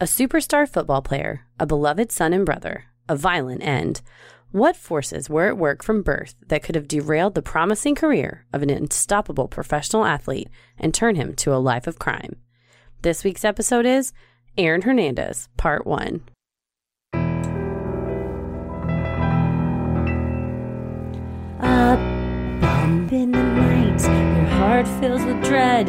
A superstar football player, a beloved son and brother, a violent end. What forces were at work from birth that could have derailed the promising career of an unstoppable professional athlete and turn him to a life of crime? This week's episode is Aaron Hernandez, Part 1. A bump in the night, your heart fills with dread.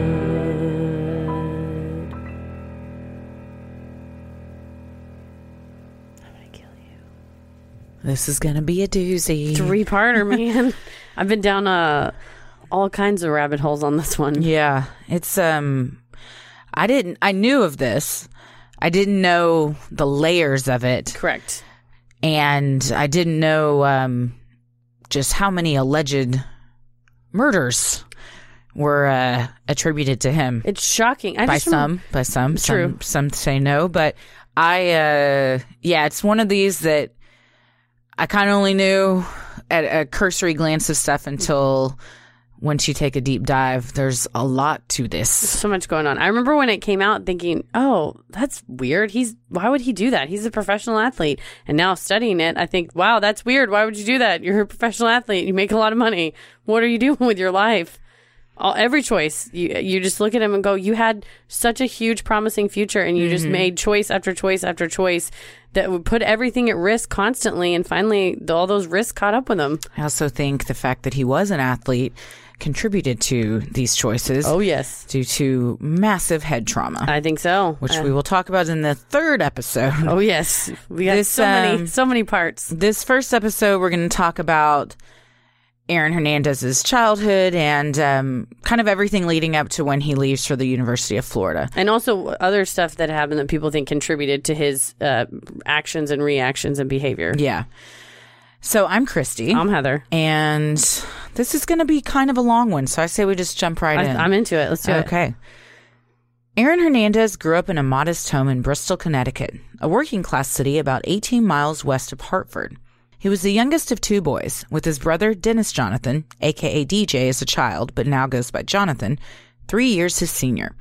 This is gonna be a doozy. Three parter, man. I've been down uh, all kinds of rabbit holes on this one. Yeah, it's um, I didn't. I knew of this. I didn't know the layers of it, Correct. and I didn't know um, just how many alleged murders were uh, attributed to him It's shocking. I by some. By some, True. some some say no, but I uh, yeah, it's one of these that I kind of only knew at a cursory glance of stuff until once you take a deep dive, there's a lot to this. so much going on. I remember when it came out thinking, "Oh, that's weird. He's why would he do that? He's a professional athlete." And now studying it, I think, "Wow, that's weird. Why would you do that? You're a professional athlete. You make a lot of money. What are you doing with your life?" All, every choice, you you just look at him and go, "You had such a huge, promising future, and you just made choice after choice after choice that would put everything at risk constantly, and finally, all those risks caught up with him." I also think the fact that he was an athlete contributed to these choices Oh yes, due to massive head trauma, I think so. which Uh, we will talk about in the third episode. oh yes, we got This, so many um, so many parts. This first episode, we're going to talk about Aaron Hernandez's childhood and um, kind of everything leading up to when he leaves for the University of Florida. and also other stuff that happened that people think contributed to his uh, actions and reactions and behavior. Yeah. So I'm Christy, I'm Heather. and this is going to be kind of a long one. So I say we just jump right I, in. I'm into it. Let's do it. Okay. Aaron Hernandez grew up in a modest home in Bristol, Connecticut, a working class city about 18 miles west of Hartford. He was the youngest of two boys, with his brother Dennis Jonathan, aka DJ as a child, but now goes by Jonathan, three years his senior.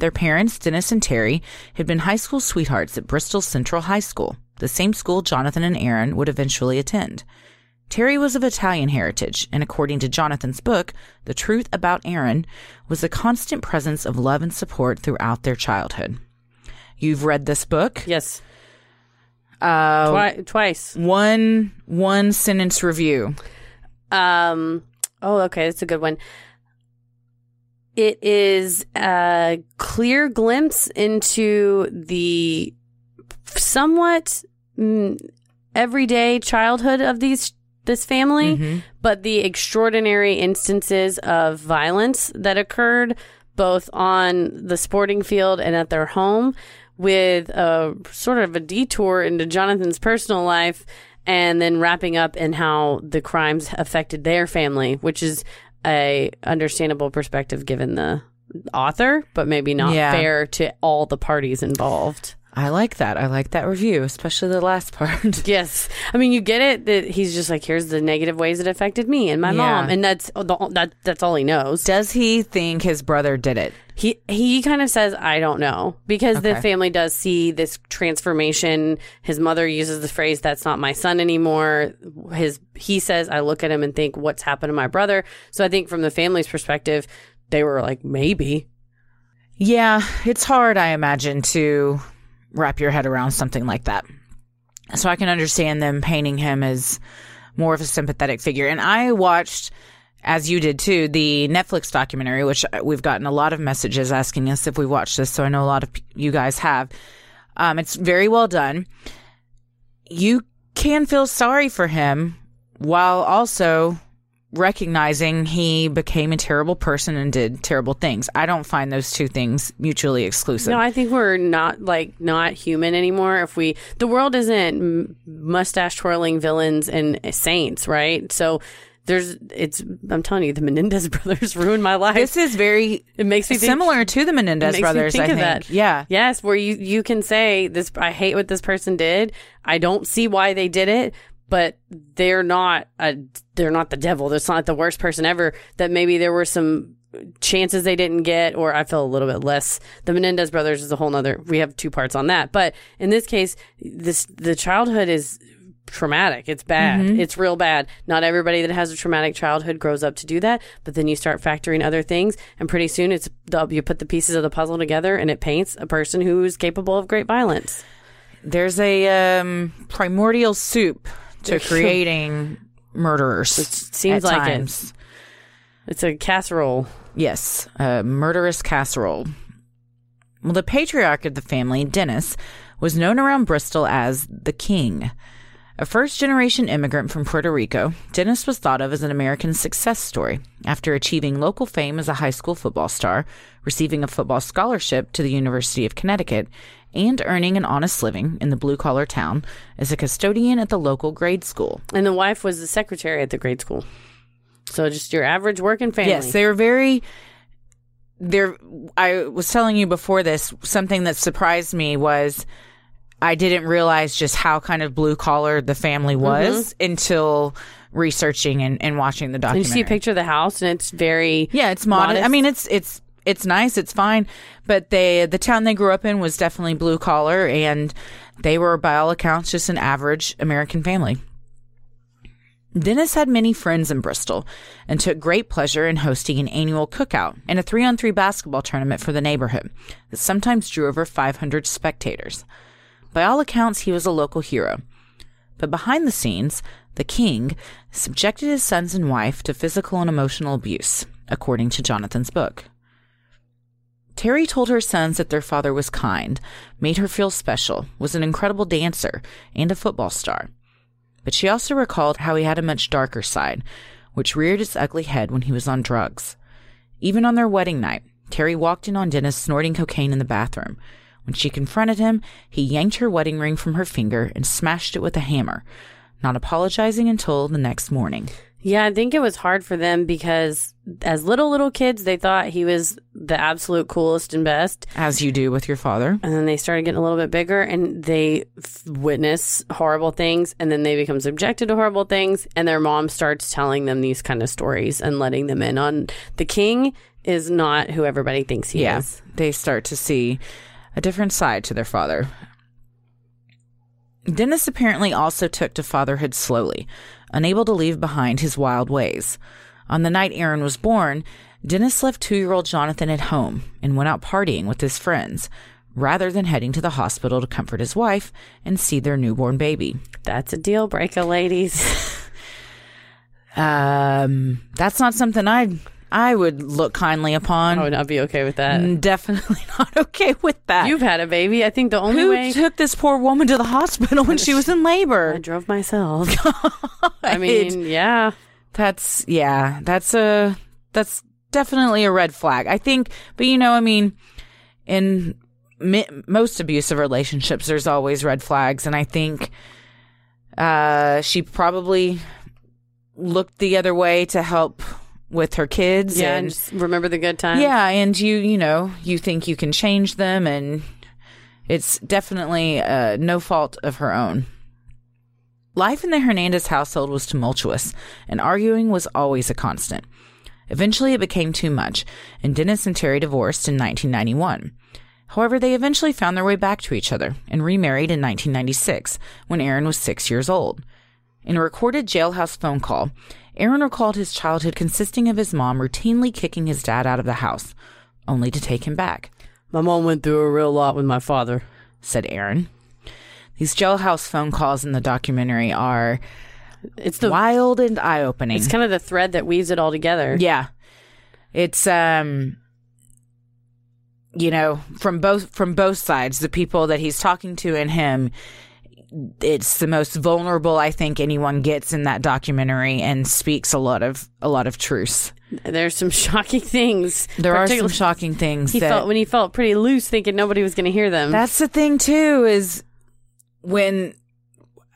Their parents, Dennis and Terry, had been high school sweethearts at Bristol Central High School, the same school Jonathan and Aaron would eventually attend. Terry was of Italian heritage, and according to Jonathan's book, The Truth About Aaron was a constant presence of love and support throughout their childhood. You've read this book. Yes. Uh, Twi- twice. one one sentence review. Um. Oh, okay. That's a good one. It is a clear glimpse into the somewhat mm, everyday childhood of these this family, but the extraordinary instances of violence that occurred both on the sporting field and at their home, with a sort of a detour into Jonathan's personal life, and then wrapping up in how the crimes affected their family, which is a understandable perspective given the author, but maybe not Yeah. fair to all the parties involved. I like that. I like that review, especially the last part. Yes, I mean you get it that he's just like here's the negative ways it affected me and my Yeah. mom, and that's that that's all he knows. Does he think his brother did it? He he kind of says I don't know because the family does see this transformation. His mother uses the phrase "That's not my son anymore." His he says I look at him and think what's happened to my brother. So I think from the family's perspective, they were like maybe Yeah, it's hard, I imagine, to wrap your head around something like that. So I can understand them painting him as more of a sympathetic figure. And I watched, as you did too, the Netflix documentary, which we've gotten a lot of messages asking us if we watched this. So I know a lot of you guys have. Um, it's very well done. You can feel sorry for him while also recognizing he became a terrible person and did terrible things. I don't find those two things mutually exclusive. No, I think we're not like not human anymore. If we, the world isn't mustache twirling villains and saints, right? So there's it's I'm telling you, the Menendez brothers ruined my life. This is very it makes me think, similar to the Menendez brothers. think I think. that. Yeah. Yes, where you you can say this I hate what this person did. I don't see why they did it, but they're not a they're not the devil. That's not the worst person ever. That maybe there were some chances they didn't get or I feel a little bit less. The Menendez brothers is a whole nother we have two parts on that. But in this case, this the childhood is traumatic. It's bad. It's real bad. Not everybody that has a traumatic childhood grows up to do that, but then you start factoring other things and pretty soon it's you put the pieces of the puzzle together and it paints a person who's capable of great violence. There's a um, primordial soup to creating murderers. It seems like it. times. It's a casserole. Yes, a murderous casserole. Well, the patriarch of the family, Dennis, was known around Bristol as the King. A first generation immigrant from Puerto Rico, Dennis was thought of as an American success story after achieving local fame as a high school football star, receiving a football scholarship to the University of Connecticut, and earning an honest living in the blue collar town as a custodian at the local grade school. And the wife was the secretary at the grade school. So just your average working family. Yes, they were very. There, I was telling you before this. Something that surprised me was I didn't realize just how kind of blue collar the family mm-hmm. was until researching and, and watching the and documentary. you see a picture of the house and it's very Yeah, it's modest. I mean, it's it's it's nice. It's fine, but they the town they grew up in was definitely blue collar, and they were by all accounts just an average American family. Dennis had many friends in Bristol and took great pleasure in hosting an annual cookout and a three on three basketball tournament for the neighborhood that sometimes drew over 500 spectators. By all accounts, he was a local hero. But behind the scenes, the king subjected his sons and wife to physical and emotional abuse, according to Jonathan's book. Terry told her sons that their father was kind, made her feel special, was an incredible dancer, and a football star. But she also recalled how he had a much darker side, which reared its ugly head when he was on drugs. Even on their wedding night, Terry walked in on Dennis snorting cocaine in the bathroom. When she confronted him, he yanked her wedding ring from her finger and smashed it with a hammer, not apologizing until the next morning. Yeah, I think it was hard for them because as little little kids they thought he was the absolute coolest and best. As you do with your father. And then they started getting a little bit bigger and they f- witness horrible things and then they become subjected to horrible things and their mom starts telling them these kind of stories and letting them in on the king is not who everybody thinks he yeah, is. they start to see a different side to their father. Dennis apparently also took to fatherhood slowly, unable to leave behind his wild ways. On the night Aaron was born, Dennis left two year old Jonathan at home and went out partying with his friends, rather than heading to the hospital to comfort his wife and see their newborn baby. That's a deal breaker, ladies. Um, that's not something I I would look kindly upon. I would not be okay with that. Definitely not okay with that. You've had a baby. I think the only Who way took this poor woman to the hospital when she was in labor. I drove myself. I mean, yeah. that's yeah, that's a that's definitely a red flag. I think, but you know, I mean, in mi- most abusive relationships, there's always red flags, and I think uh, she probably looked the other way to help with her kids. Yeah, and and remember the good times. Yeah, and you you know you think you can change them, and it's definitely uh, no fault of her own. Life in the Hernandez household was tumultuous, and arguing was always a constant. Eventually, it became too much, and Dennis and Terry divorced in 1991. However, they eventually found their way back to each other and remarried in 1996 when Aaron was six years old. In a recorded jailhouse phone call, Aaron recalled his childhood consisting of his mom routinely kicking his dad out of the house, only to take him back, My mom went through a real lot with my father. said Aaron. These jailhouse phone calls in the documentary are It's the wild and eye opening. it's kind of the thread that weaves it all together. Yeah. It's um you know, from both from both sides, the people that he's talking to and him, it's the most vulnerable I think anyone gets in that documentary and speaks a lot of a lot of truths. There's some shocking things. There are some shocking things He felt when he felt pretty loose, thinking nobody was going to hear them. That's the thing too is when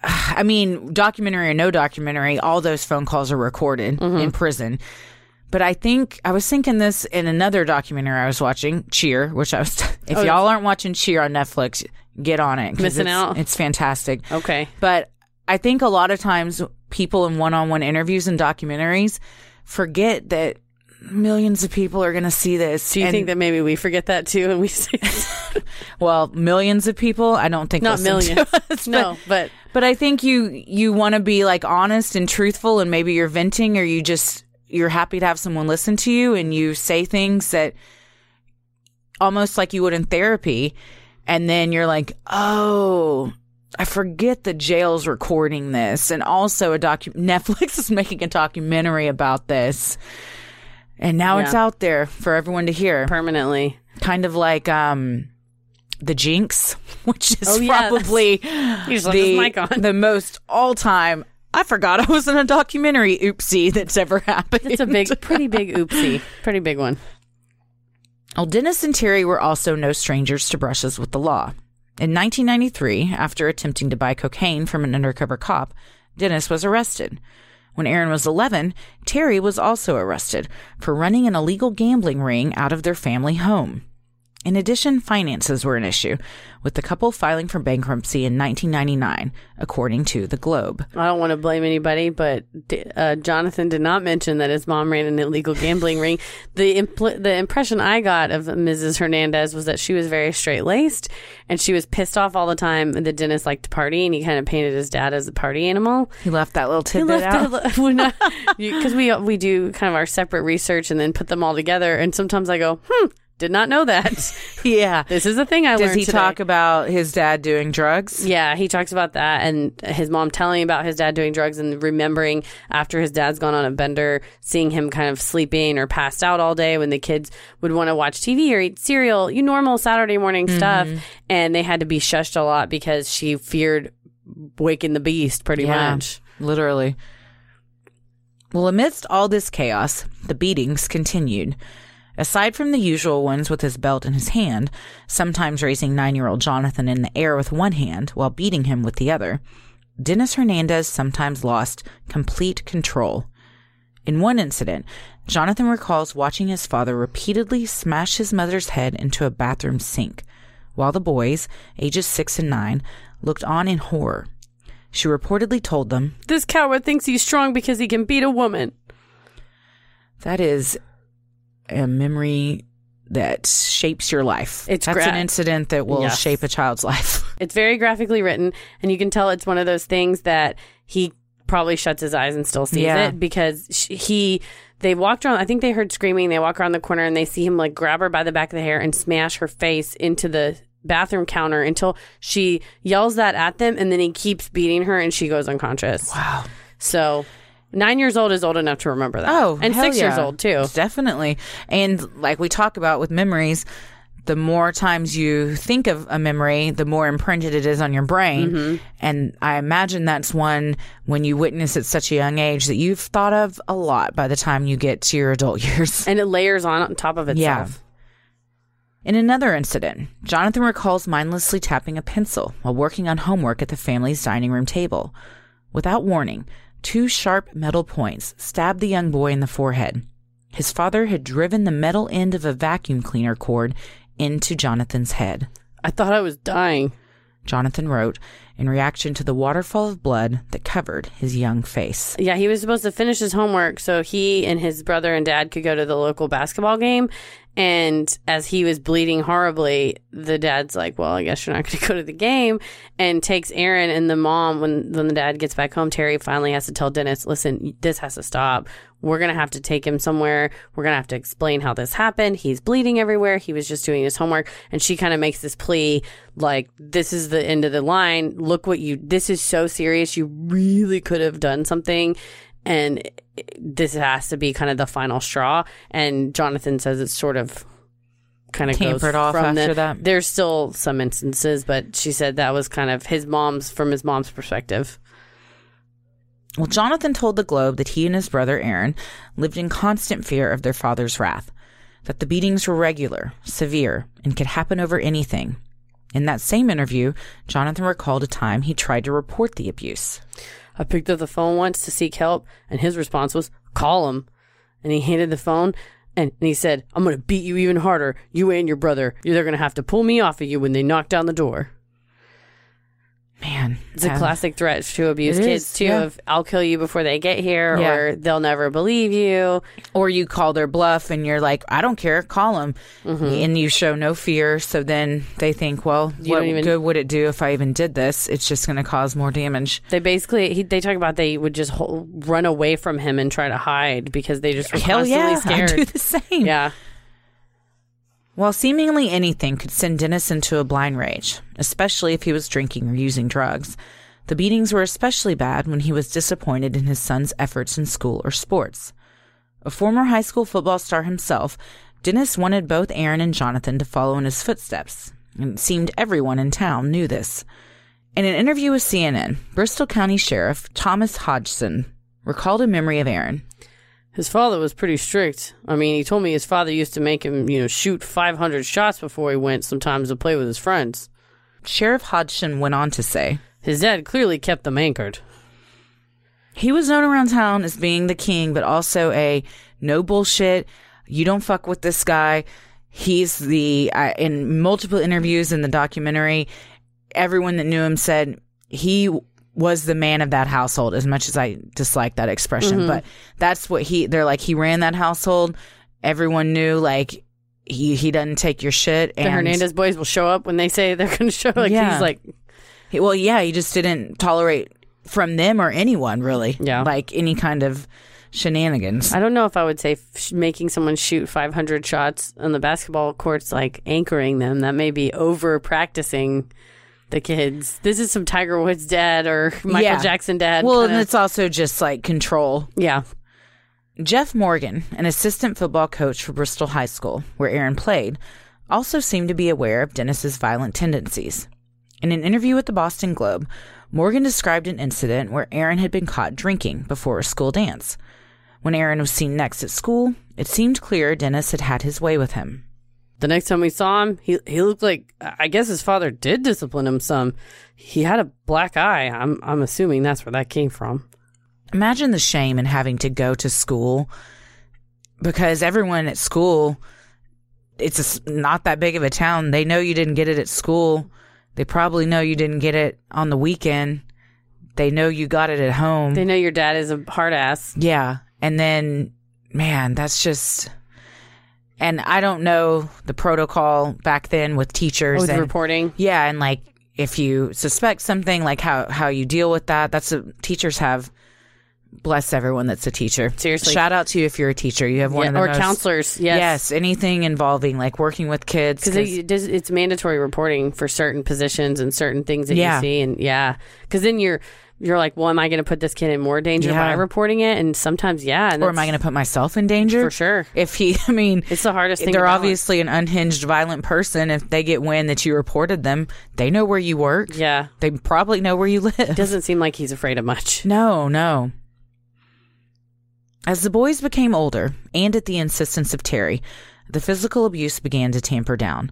I mean, documentary or no documentary, all those phone calls are recorded mm-hmm. in prison. But I think I was thinking this in another documentary I was watching, Cheer, which I was. If Oh, y'all aren't watching Cheer on Netflix, get on it. Missing it's, out. It's fantastic. Okay. But I think a lot of times people in one-on-one interviews and documentaries forget that millions of people are going to see this. Do you And- think that maybe we forget that too and we say Well, millions of people. I don't think not millions? us, but- no, but But I think you you want to be like honest and truthful, and maybe you're venting, or you just you're happy to have someone listen to you, and you say things that almost like you would in therapy, and then you're like, oh. I forget the jail's recording this, and also a docu. Netflix is making a documentary about this, and now it's out there for everyone to hear. permanently. Kind of like um, the Jinx, which is Oh, yeah, probably the, mic on. the most all time. I forgot I was in a documentary oopsie that's ever happened. It's a big, pretty big oopsie. Pretty big one. Well, Dennis and Terry were also no strangers to brushes with the law. In 1993, after attempting to buy cocaine from an undercover cop, Dennis was arrested. When Aaron was 11, Terry was also arrested for running an illegal gambling ring out of their family home. In addition, finances were an issue, with the couple filing for bankruptcy in 1999, according to The Globe. I don't want to blame anybody, but uh, Jonathan did not mention that his mom ran an illegal gambling ring. The impl- the impression I got of Mrs. Hernandez was that she was very straight laced and she was pissed off all the time. The Dennis liked to party, and he kind of painted his dad as a party animal. He left that little tidbit out. because we we do kind of our separate research and then put them all together. And sometimes I go, hmm, did not know that. yeah. this is a thing I Does learned. Does he today. talk about his dad doing drugs? Yeah, he talks about that and his mom telling about his dad doing drugs and remembering after his dad's gone on a bender, seeing him kind of sleeping or passed out all day when the kids would want to watch TV or eat cereal, you normal Saturday morning mm-hmm. stuff. And they had to be shushed a lot because she feared waking the beast pretty Yeah. much. Literally. Well, amidst all this chaos, the beatings continued. Aside from the usual ones with his belt in his hand, sometimes raising nine year old Jonathan in the air with one hand while beating him with the other, Dennis Hernandez sometimes lost complete control. In one incident, Jonathan recalls watching his father repeatedly smash his mother's head into a bathroom sink, while the boys, ages six and nine, looked on in horror. She reportedly told them, This coward thinks he's strong because he can beat a woman. That is a memory that shapes your life. It's That's gra- an incident that will Yes. shape a child's life. It's very graphically written, and you can tell it's one of those things that he probably shuts his eyes and still sees Yeah. it because he. They walked around. I think they heard screaming. They walk around the corner and they see him like grab her by the back of the hair and smash her face into the bathroom counter until she yells that at them, and then he keeps beating her and she goes unconscious. Wow. So, nine years old is old enough to remember that. Oh, and six years old too. Definitely. And like we talk about with memories, the more times you think of a memory, the more imprinted it is on your brain. Mm-hmm. And I imagine that's one when you witness at such a young age that you've thought of a lot by the time you get to your adult years. And it layers on on top of itself. In another incident, Jonathan recalls mindlessly tapping a pencil while working on homework at the family's dining room table. Without warning, two sharp metal points stabbed the young boy in the forehead. His father had driven the metal end of a vacuum cleaner cord into Jonathan's head. I thought I was dying. Jonathan wrote in reaction to the waterfall of blood that covered his young face. Yeah, he was supposed to finish his homework so he and his brother and dad could go to the local basketball game. And as he was bleeding horribly, the dad's like, "Well, I guess you're not going to go to the game," and takes Aaron and the mom. When when the dad gets back home, Terry finally has to tell Dennis, "Listen, this has to stop. We're going to have to take him somewhere. We're going to have to explain how this happened. He's bleeding everywhere. He was just doing his homework." And she kind of makes this plea, like, "This is the end of the line. Look what you. This is so serious. You really could have done something." and this has to be kind of the final straw. And Jonathan says it's sort of kind of goes Tampered off from after the, that. There's still some instances, but she said that was kind of his mom's from his mom's perspective. Well, Jonathan told the Globe that he and his brother Aaron lived in constant fear of their father's wrath, that the beatings were regular, severe, and could happen over anything. In that same interview, Jonathan recalled a time he tried to report the abuse. I picked up the phone once to seek help, and his response was, call him. And he handed the phone, and, he said, I'm going to beat you even harder, you and your brother. They're going to have to pull me off of you when they knock down the door. Man, It's a classic threat to abuse It kids is, too. yeah. Of I'll kill you before they get here, Yeah. or they'll never believe you. Or you call their bluff and you're like, I don't care, call them, Mm-hmm. And you show no fear. So then they think, well, You what even- good would it do if I even did this? It's just going to cause more damage. They basically he, they talk about they would just ho- run away from him and try to hide because they just were Hell constantly yeah, I scared. do the same. yeah, While seemingly anything could send Dennis into a blind rage, especially if he was drinking or using drugs, the beatings were especially bad when he was disappointed in his son's efforts in school or sports. A former high school football star himself, Dennis wanted both Aaron and Jonathan to follow in his footsteps, and it seemed everyone in town knew this. In an interview with CNN, Bristol County Sheriff Thomas Hodgson recalled a memory of Aaron. His father was pretty strict. I mean, he told me his father used to make him you know shoot 500 shots before he went sometimes to play with his friends. Sheriff Hodgson went on to say, His dad clearly kept them anchored. He was known around town as being the king, but also a no bullshit. You don't fuck with this guy. He's the uh, in multiple interviews in the documentary. Everyone that knew him said he was the man of that household. As much as I dislike that expression, mm-hmm. but that's what he. They're like he ran that household. Everyone knew like he he doesn't take your shit. The and Hernandez boys will show up when they say they're going to show. Like Yeah. he's like, he- well, yeah, he just didn't tolerate from them or anyone really. Yeah. like any kind of shenanigans. I don't know if I would say f- making someone shoot 500 shots on the basketball courts, like anchoring them. That may be over practicing the kids. This is some Tiger Woods dad or Michael Yeah. Jackson dad. Well, kinda- and it's also just like control. yeah. Jeff Morgan, an assistant football coach for Bristol High School, where Aaron played, also seemed to be aware of Dennis's violent tendencies. In an interview with the Boston Globe, Morgan described an incident where Aaron had been caught drinking before a school dance. When Aaron was seen next at school, it seemed clear Dennis had had his way with him. The next time we saw him, he he looked like I guess his father did discipline him some. He had a black eye. I'm I'm assuming that's where that came from. Imagine the shame in having to go to school because everyone at school, it's a not that big of a town. They know you didn't get it at school. They probably know you didn't get it on the weekend. They know you got it at home. They know your dad is a hard ass. yeah. And then, man, that's just. And I don't know the protocol back then with teachers oh, With and reporting. yeah, and like if you suspect something, like how how you deal with that. That's a teachers have. Bless everyone that's a teacher. Seriously. shout out to you if you're a teacher. You have one Yeah, of the or most, counselors. Yes. Yes, anything involving like working with kids. Because 'cause- it, it's mandatory reporting for certain positions and certain things that Yeah. you see, and yeah, because then you're you're like, well, am I going to put this kid in more danger Yeah. by reporting it? And sometimes, yeah, and or am I going to put myself in danger for sure? If he, I mean, It's the hardest thing. they're obviously an unhinged, violent person. If they get wind that you reported them, they know where you work. Yeah, They probably know where you live. It doesn't seem like he's afraid of much. No, no. As the boys became older, and at the insistence of Terry, the physical abuse began to tamper down.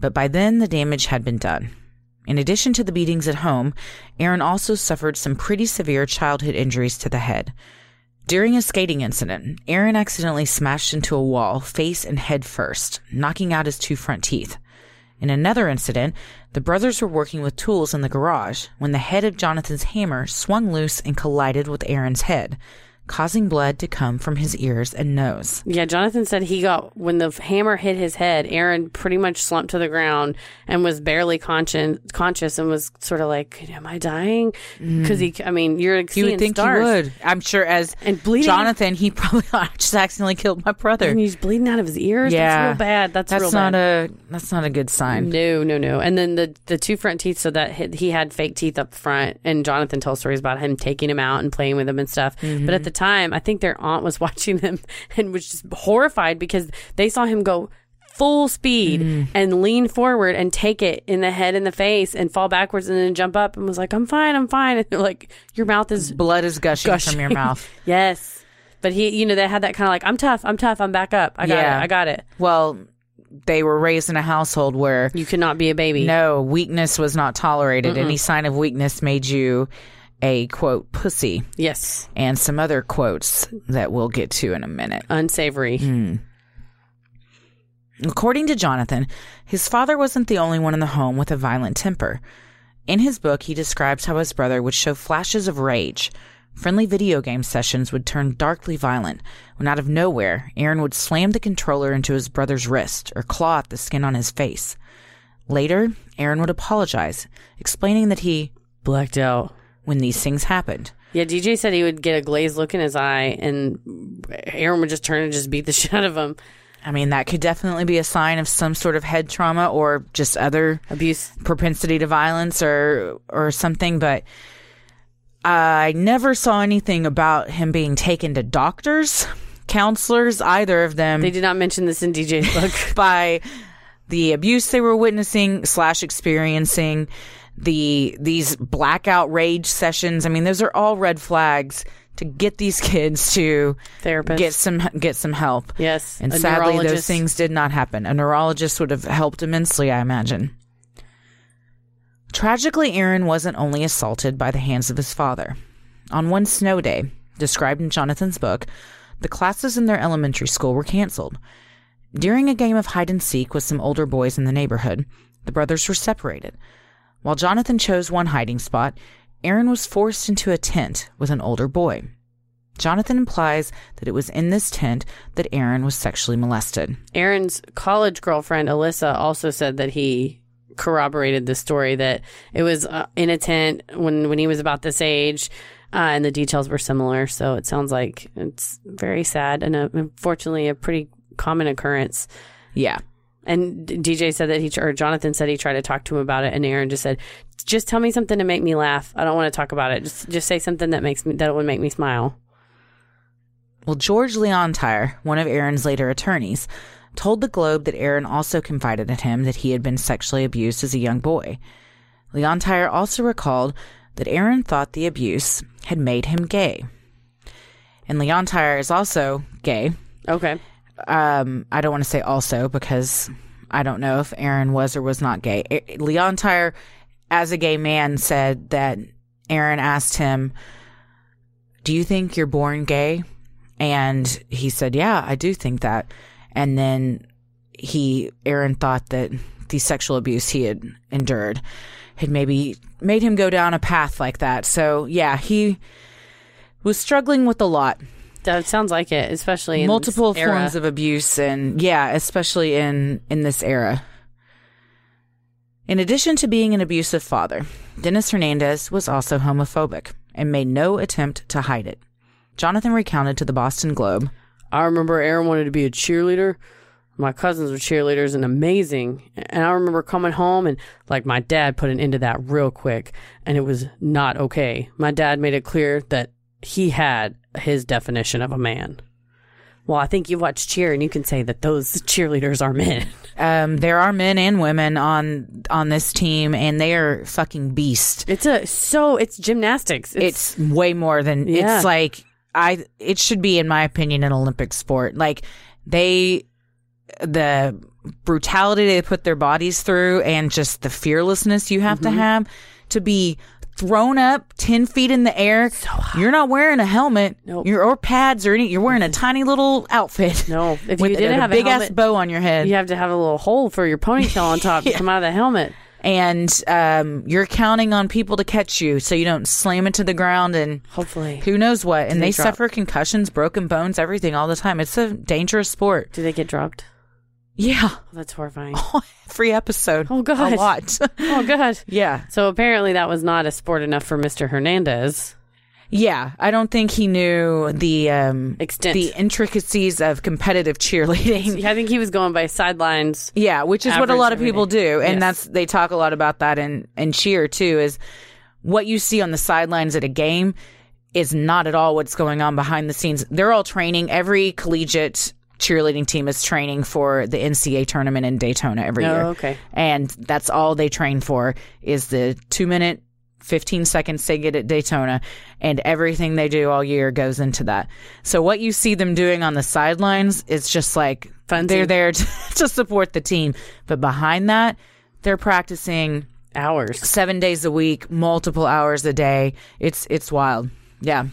But by then, the damage had been done. In addition to the beatings at home, Aaron also suffered some pretty severe childhood injuries to the head. During a skating incident, Aaron accidentally smashed into a wall face and head first, knocking out his two front teeth. In another incident, the brothers were working with tools in the garage when the head of Jonathan's hammer swung loose and collided with Aaron's head, causing blood to come from his ears and nose. Yeah, Jonathan said he got when the hammer hit his head. Aaron pretty much slumped to the ground and was barely conscious, conscious, and was sort of like, "Am I dying?" Because he, I mean, you're You would think stars he would. I'm sure as and bleeding. Jonathan, he probably I just accidentally killed my brother. and he's bleeding out of his ears. Yeah. that's real bad. That's, That's real not bad. a that's not a good sign. No, no, no. And then the the two front teeth. So that he, he had fake teeth up front, and Jonathan tells stories about him taking him out and playing with him and stuff. Mm-hmm. But at the time, I think their aunt was watching them and was just horrified because they saw him go full speed Mm. and lean forward and take it in the head and the face and fall backwards and then jump up and was like, "I'm fine, I'm fine." And they're like, "Your mouth is Blood is gushing, Gushing. from your mouth. yes." But he, you know, they had that kind of like, "I'm tough, I'm tough, I'm back up, I got Yeah. it, I got it." Well, they were raised in a household where You could not be a baby. no weakness was not tolerated. Any sign of weakness made you a quote pussy, Yes. and some other quotes that we'll get to in a minute. Unsavory. Hmm. According to Jonathan, his father wasn't the only one in the home with a violent temper. In his book, he describes how his brother would show flashes of rage. Friendly video game sessions would turn darkly violent when out of nowhere, Aaron would slam the controller into his brother's wrist or claw at the skin on his face. Later, Aaron would apologize, explaining that he, Blacked out. When these things happened, Yeah, DJ said he would get a glazed look in his eye, and Aaron would just turn and just beat the shit out of him. I mean, that could definitely be a sign of some sort of head trauma or just other Abuse. propensity to violence or or something but I never saw anything about him being taken to doctors, counselors, either of them They did not mention this in DJ's book. by the abuse they were witnessing slash experiencing, the these blackout rage sessions. I mean, those are all red flags to get these kids to Therapist. get some get some help. yes. And sadly, those things did not happen. A neurologist would have helped immensely, I imagine. Tragically, Aaron wasn't only assaulted by the hands of his father. On one snow day, described in Jonathan's book, the classes in their elementary school were canceled. During a game of hide and seek with some older boys in the neighborhood, the brothers were separated. While Jonathan chose one hiding spot, Aaron was forced into a tent with an older boy. Jonathan implies that it was in this tent that Aaron was sexually molested. Aaron's college girlfriend Alyssa also said that he corroborated the story that it was uh, in a tent when when he was about this age, uh, and the details were similar. So it sounds like it's very sad and uh unfortunately a pretty common occurrence. Yeah. And DJ said that he or Jonathan said he tried to talk to him about it, and Aaron just said, "Just tell me something to make me laugh. I don't want to talk about it. Just just say something that makes me that would make me smile." Well, George Leontire, one of Aaron's later attorneys, told the Globe that Aaron also confided in him that he had been sexually abused as a young boy. Leontire also recalled that Aaron thought the abuse had made him gay. And Leontire is also gay. Okay. Um, I don't want to say also because I don't know if Aaron was or was not gay. A- Leontire, as a gay man, said that Aaron asked him, Do you think you're born gay? And he said, Yeah, I do think that. And then he, Aaron thought that the sexual abuse he had endured had maybe made him go down a path like that. So, yeah, he was struggling with a lot That sounds like it, especially in multiple this era. forms of abuse and yeah especially in in this era in addition to being an abusive father dennis hernandez was also homophobic and made no attempt to hide it jonathan recounted to the boston globe I remember Aaron wanted to be a cheerleader. My cousins were cheerleaders and amazing. And I remember coming home and like my dad put an end to that real quick and it was not okay. My dad made it clear that he had his definition of a man. Well, I think you watch cheer and you can say that those cheerleaders are men. um, there are men and women on on this team and they are fucking beasts It's a so it's gymnastics. It's, it's way more than Yeah. it's like I it should be in my opinion an Olympic sport. Like they the brutality they put their bodies through and just the fearlessness you have to have to be thrown up 10 feet in the air. You're not wearing a helmet Nope. you're, or pads or any. You're wearing a tiny little outfit. no, if with you didn't a, have big a ass bow on your head. you have to have a little hole for your ponytail on top to come out of the helmet. And um, you're counting on people to catch you so you don't slam into the ground and Hopefully. who knows what. And they they, suffer concussions, broken bones, everything all the time. It's a dangerous sport. Do they get dropped? Yeah. Oh, that's horrifying. Free episode. Oh, God. A lot. oh god. yeah. So apparently that was not a sport enough for Mr. Hernandez. Yeah. I don't think he knew the um Extent. the intricacies of competitive cheerleading. I think he was going by sidelines. Yeah, which is what a lot of people do. And Yes. that's they talk a lot about that in, in cheer too, is what you see on the sidelines at a game is not at all what's going on behind the scenes. They're all training. Every collegiate cheerleading team is training for the NCAA tournament in Daytona every Oh, year. okay. And that's all they train for is the two minute 15 seconds they get at Daytona, and everything they do all year goes into that. So what you see them doing on the sidelines is just like Funsy. they're there to, to support the team, but behind that, they're practicing Hours. seven days a week, multiple hours a day. It's it's wild. Yeah.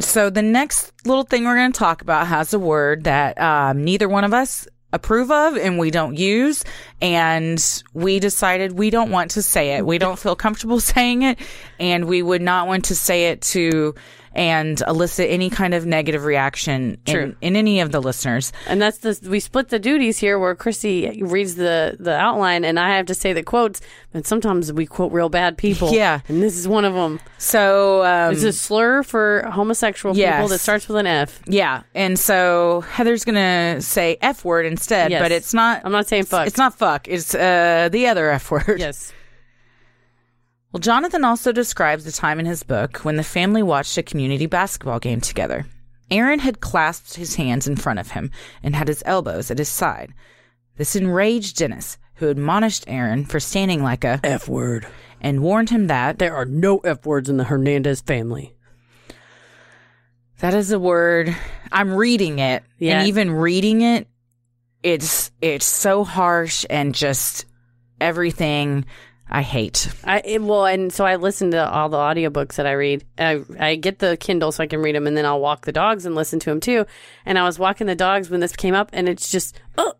So the next little thing we're going to talk about has a word that um, neither one of us approve of and we don't use and we decided we don't want to say it. We don't feel comfortable saying it and we would not want to say it to and elicit any kind of negative reaction in, in any of the listeners And that's the we split the duties here where Christy reads the the outline and I have to say the quotes. And sometimes we quote real bad people. Yeah. and this is one of them. so um, It's a slur for homosexual people Yes. that starts with an F. Yeah, and so Heather's gonna say F word instead, Yes. but it's not. I'm not saying fuck. It's not fuck. It's uh, the other F word. Yes. Well, Jonathan also describes the time in his book when the family watched a community basketball game together. Aaron had clasped his hands in front of him and had his elbows at his side. This enraged Dennis, who admonished Aaron for standing like a F word. and warned him that There are no F words in the Hernandez family. That is a word. I'm reading it, Yeah. and even reading it, it's it's so harsh and just everything I hate. I well, and so I listen to all the audiobooks that I read. I I get the Kindle so I can read them, and then I'll walk the dogs and listen to them too. And I was walking the dogs when this came up, and it's just oh,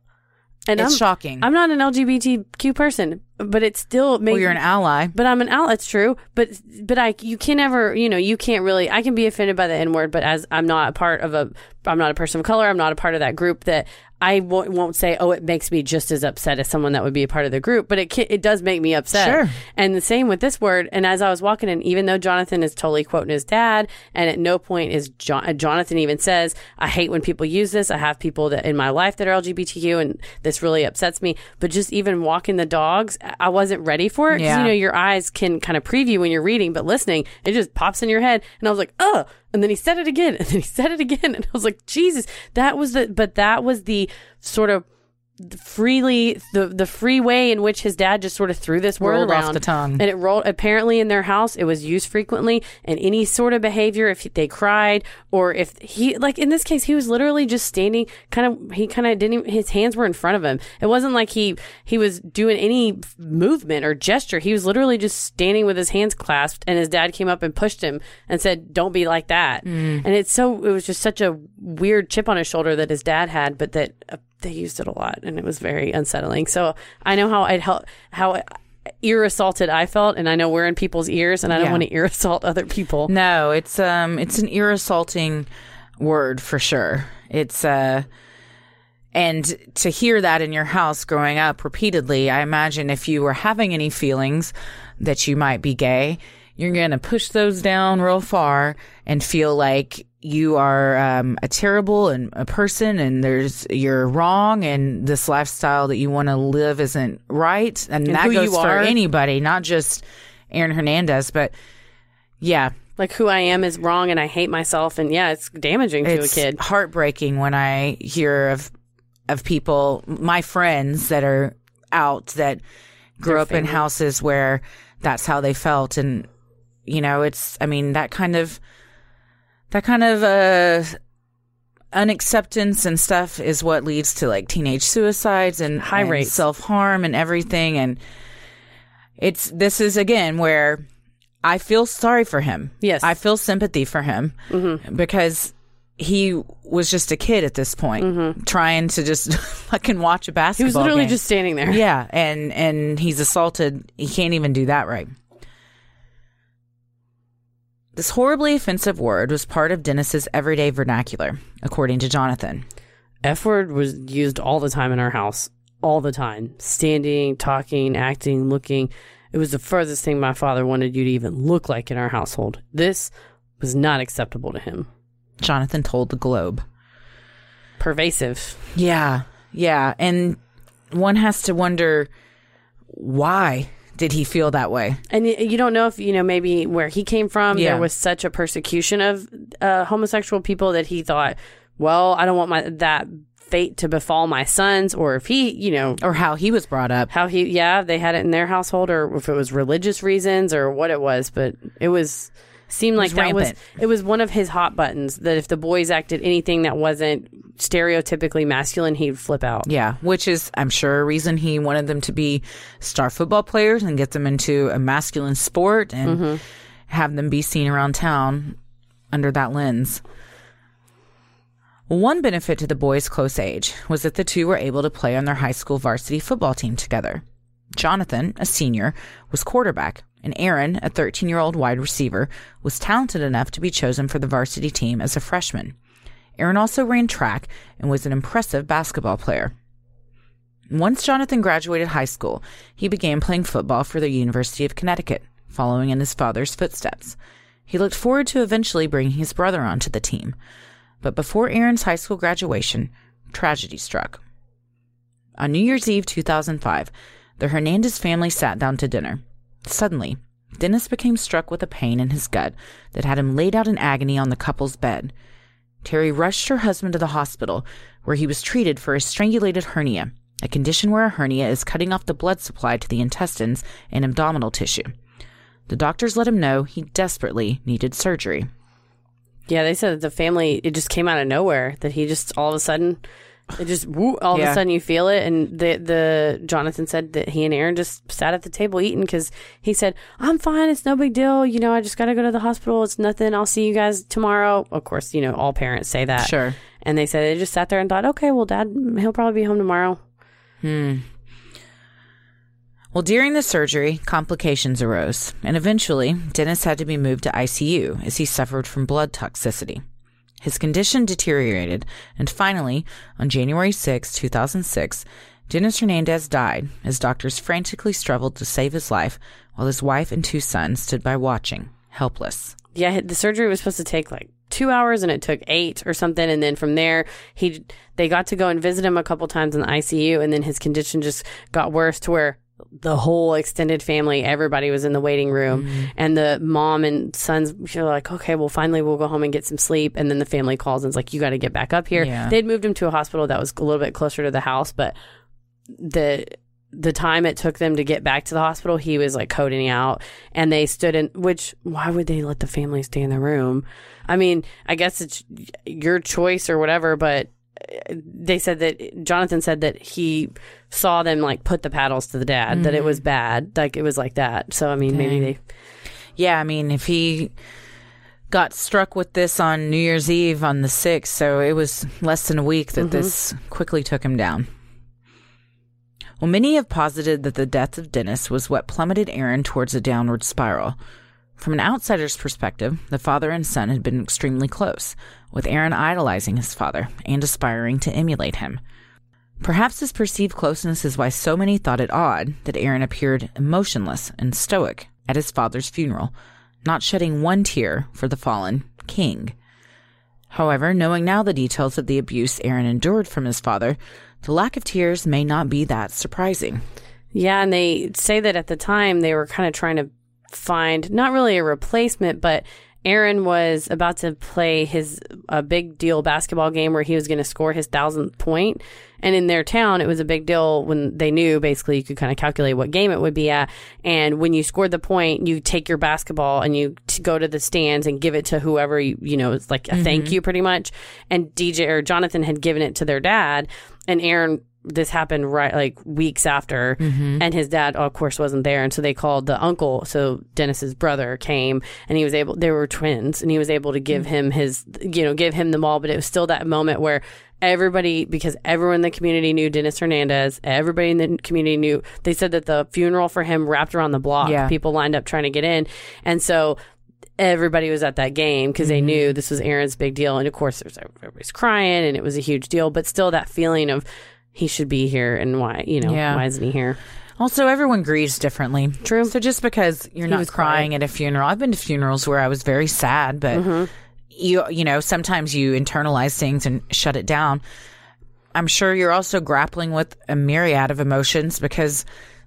and It's I'm shocking. I'm not an LGBTQ person, but it still makes well, you're an ally. But I'm an ally. It's true. But but I you can never you know you can't really. I can be offended by the N word, but as I'm not a part of a I'm not a person of color. I'm not a part of that group. That I won't, won't say. Oh, it makes me just as upset as someone that would be a part of the group. But it can, it does make me upset. Sure. And the same with this word. And as I was walking in, even though Jonathan is totally quoting his dad, and at no point is John, uh, Jonathan even says, "I hate when people use this. I have people that in my life that are LGBTQ, and this really upsets me." But just even walking the dogs, I wasn't ready for it. Yeah. You know, your eyes can kind of preview when you're reading, but listening, it just pops in your head. And I was like, "Oh." And then he said it again, and then he said it again, and I was like, "Jesus, that was the." But that was the sort of freely the the free way in which his dad just sort of threw this word Rolled off around. the tongue. and it rolled apparently in their house it was used frequently and any sort of behavior if they cried or if he like in this case he was literally just standing kind of he kind of didn't even, his hands were in front of him. It wasn't like he he was doing any movement or gesture. He was literally just standing with his hands clasped and his dad came up and pushed him and said don't be like that. And it's so it was just such a weird chip on his shoulder that his dad had but that uh, they used it a lot and it was very unsettling so i know how i'd help how ear assaulted i felt and i know we're in people's ears and i don't Yeah. want to ear assault other people No, it's um it's an ear assaulting word for sure. It's uh and to hear that in your house growing up repeatedly, I imagine if you were having any feelings that you might be gay, you're going to push those down real far and feel like you are um, a terrible and a person and there's you're wrong and this lifestyle that you want to live isn't right. And, And that goes you for are. anybody not just Aaron Hernandez but yeah. Like who i am is wrong and i hate myself. And yeah it's damaging to it's a kid. heartbreaking when I hear of of people, my friends that are out that grew Their up in houses where that's how they felt, and you know, it's I mean that kind of that kind of uh unacceptance and stuff is what leads to like teenage suicides and High rates. self-harm and everything and it's this is again where I feel sorry for him. Yes. I feel sympathy for him because he was just a kid at this point, trying to just fucking watch a basketball. he was literally game. just standing there yeah, and and he's assaulted. He can't even do that right. This horribly offensive word was part of Dennis's everyday vernacular, according to Jonathan. F word was used all the time in our house, all the time. Standing, talking, acting, looking. It was the furthest thing my father wanted you to even look like in our household. This was not acceptable to him. Jonathan told the Globe. Pervasive. Yeah, yeah, and one has to wonder why did he feel that way? And you don't know if, you know, maybe where he came from, Yeah. there was such a persecution of uh, homosexual people that he thought, well, I don't want my that fate to befall my sons or if he, you know, Or how he was brought up. how he, yeah, they had it in their household or if it was religious reasons or what it was, but it was, seemed like that was, it was one of his hot buttons that if the boys acted anything that wasn't stereotypically masculine, he'd flip out. Yeah, which is, I'm sure, a reason he wanted them to be star football players and get them into a masculine sport and mm-hmm. have them be seen around town under that lens. One benefit to the boys' close age was that the two were able to play on their high school varsity football team together. Jonathan, a senior, was quarterback, and Aaron, a 13 year old wide receiver, was talented enough to be chosen for the varsity team as a freshman. Aaron also ran track and was an impressive basketball player. Once Jonathan graduated high school, he began playing football for the University of Connecticut, following in his father's footsteps. He looked forward to eventually bringing his brother onto the team. But before Aaron's high school graduation, tragedy struck. On New Year's Eve 2005, the Hernandez family sat down to dinner. Suddenly, Dennis became struck with a pain in his gut that had him laid out in agony on the couple's bed. Terri rushed her husband to the hospital, where he was treated for a strangulated hernia, a condition where a hernia is cutting off the blood supply to the intestines and abdominal tissue. The doctors let him know he desperately needed surgery. Yeah, they said that the family it just came out of nowhere. That he just all of a sudden, it just woo, all of a sudden you feel it. And the the Jonathan said that he and Aaron just sat at the table eating because he said, "I'm fine. It's no big deal. You know, I just got to go to the hospital. It's nothing. I'll see you guys tomorrow." Of course, you know all parents say that. Sure. And they said they just sat there and thought, "Okay, well, Dad, he'll probably be home tomorrow." Hmm. Well, during the surgery, complications arose, and eventually, Dennis had to be moved to ICU as he suffered from blood toxicity. His condition deteriorated, and finally, on January 6, 2006, Dennis Hernandez died as doctors frantically struggled to save his life while his wife and two sons stood by watching, helpless. Yeah, the surgery was supposed to take like two hours, and it took eight or something. And then from there, he they got to go and visit him a couple times in the ICU, and then his condition just got worse to where the whole extended family, everybody was in the waiting room, mm-hmm. and the mom and sons were like, "Okay, well, finally, we'll go home and get some sleep." And then the family calls and is like, "You got to get back up here." Yeah. They'd moved him to a hospital that was a little bit closer to the house, but the the time it took them to get back to the hospital, he was like coding out, and they stood in. Which why would they let the family stay in the room? I mean, I guess it's your choice or whatever, but they said that Jonathan said that he saw them like put the paddles to the dad, that it was mm-hmm. bad, like it was like that. So I mean, maybe they Yeah, I mean, if he got struck with this on New Year's Eve on the 6th, so it was less than a week that mm-hmm. this quickly took him down. Well, many have posited that the death of Dennis was what plummeted Aaron towards a downward spiral. From an outsider's perspective, the father and son had been extremely close, with Aaron idolizing his father and aspiring to emulate him. Perhaps this perceived closeness is why so many thought it odd that Aaron appeared emotionless and stoic at his father's funeral, not shedding one tear for the fallen king. However, knowing now the details of the abuse Aaron endured from his father, the lack of tears may not be that surprising. Yeah, and they say that at the time they were kind of trying to find not really a replacement, but Aaron was about to play his a big deal basketball game where he was going to score his thousandth. And in their town, it was a big deal when they knew basically you could kind of calculate what game it would be at. And when you scored the point, you take your basketball and you t- go to the stands and give it to whoever you, you know, it's like a thank mm-hmm. you pretty much. And DJ or Jonathan had given it to their dad, and Aaron this happened right like weeks after mm-hmm. and his dad of course wasn't there and so they called the uncle so dennis's brother came and he was able they were twins and he was able to give mm-hmm. him his you know give him the ball but it was still that moment where everybody because everyone in the community knew dennis hernandez everybody in the community knew they said that the funeral for him wrapped around the block Yeah. people lined up trying to get in and so everybody was at that game because they knew mm-hmm. this was Aaron's big deal. And of course, there's everybody's crying and it was a huge deal, but still that feeling of he should be here and why, you know, Yeah. why isn't he here? Also, everyone grieves differently. True. So just because you're not was crying at a funeral, I've been to funerals where I was very sad, but mm-hmm. you you know sometimes you internalize things and shut it down. I'm sure you're also grappling with a myriad of emotions because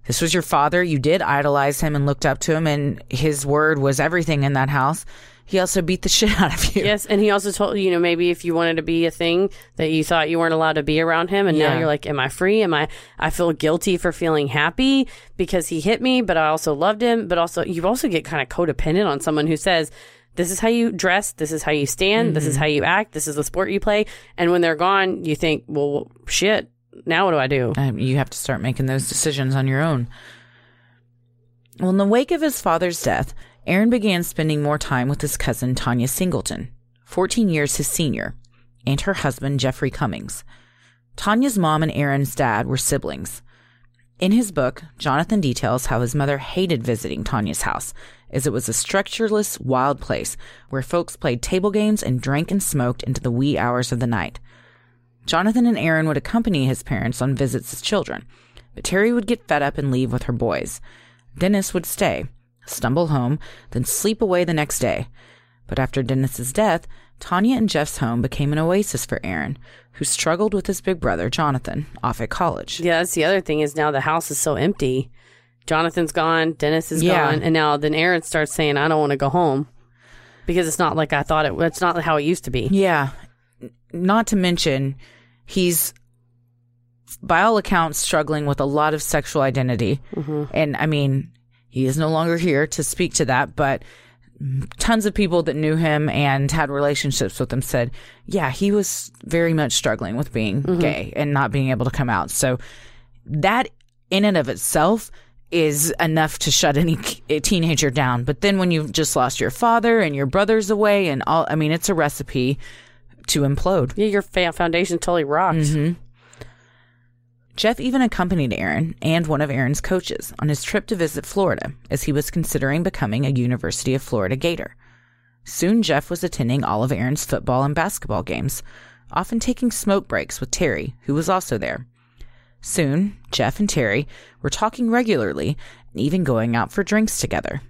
this was your father. You did idolize him and looked up to him, and his word was everything in that house. He also beat the shit out of you. Yes, and he also told you know maybe if you wanted to be a thing that you thought you weren't allowed to be around him, and Yeah. now you're like, am I free? Am I? I feel guilty for feeling happy because he hit me, but I also loved him. But also, you also get kind of codependent on someone who says. This is how you dress. This is how you stand. This Mm-hmm. is how you act. This is the sport you play. And when they're gone, you think, well, shit. Now what do I do? Um, you have to start making those decisions on your own. Well, in the wake of his father's death, Aaron began spending more time with his cousin Tanya Singleton, 14 years his senior, and her husband Jeffrey Cummings. Tanya's mom and Aaron's dad were siblings. In his book, Jonathan details how his mother hated visiting Tanya's house, as it was a structureless, wild place where folks played table games and drank and smoked into the wee hours of the night. Jonathan and Aaron would accompany his parents on visits as children, but Terri would get fed up and leave with her boys. Dennis would stay, stumble home, then sleep away the next day. But after Dennis's death, Tanya and Jeff's home became an oasis for Aaron, who struggled with his big brother, Jonathan, off at college. Yeah, that's the other thing is now the house is so empty. Jonathan's gone, Dennis is Yeah. gone, and now then Aaron starts saying, "I don't want to go home," because it's not like I thought it. It's not how it used to be. Yeah. Not to mention, he's, by all accounts, struggling with a lot of sexual identity. Mm-hmm. And I mean, he is no longer here to speak to that, but tons of people that knew him and had relationships with him said, yeah, he was very much struggling with being gay and not being able to come out. So that in and of itself is enough to shut any teenager down. But then when you've just lost your father and your brother's away and all, I mean, it's a recipe to implode. Yeah, your foundation totally rocked. Mm-hmm. Jeff even accompanied Aaron and one of Aaron's coaches on his trip to visit Florida as he was considering becoming a University of Florida Gator. Soon, Jeff was attending all of Aaron's football and basketball games, often taking smoke breaks with Terri, who was also there. Soon, Jeff and Terri were talking regularly and even going out for drinks together.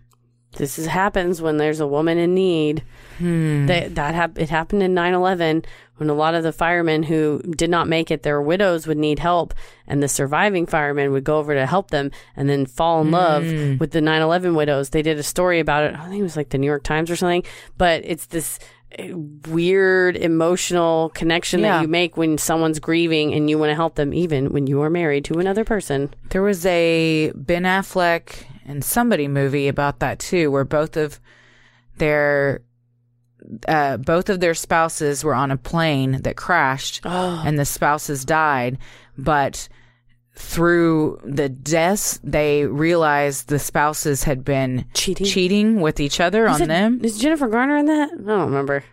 This is, happens when there's a woman in need. Hmm. That that hap- it happened in 9/11 when a lot of the firemen who did not make it, their widows would need help, and the surviving firemen would go over to help them, and then fall in love with the 9/11 widows. They did a story about it. I think it was like the New York Times or something. But it's this uh, weird emotional connection Yeah. that you make when someone's grieving and you want to help them, even when you are married to another person. There was a Ben Affleck and somebody movie about that too, where both of their uh, both of their spouses were on a plane that crashed, and the spouses died, but through the deaths, they realized the spouses had been Cheating? cheating with each other on it- them. Is Jennifer Garner in that? I don't remember.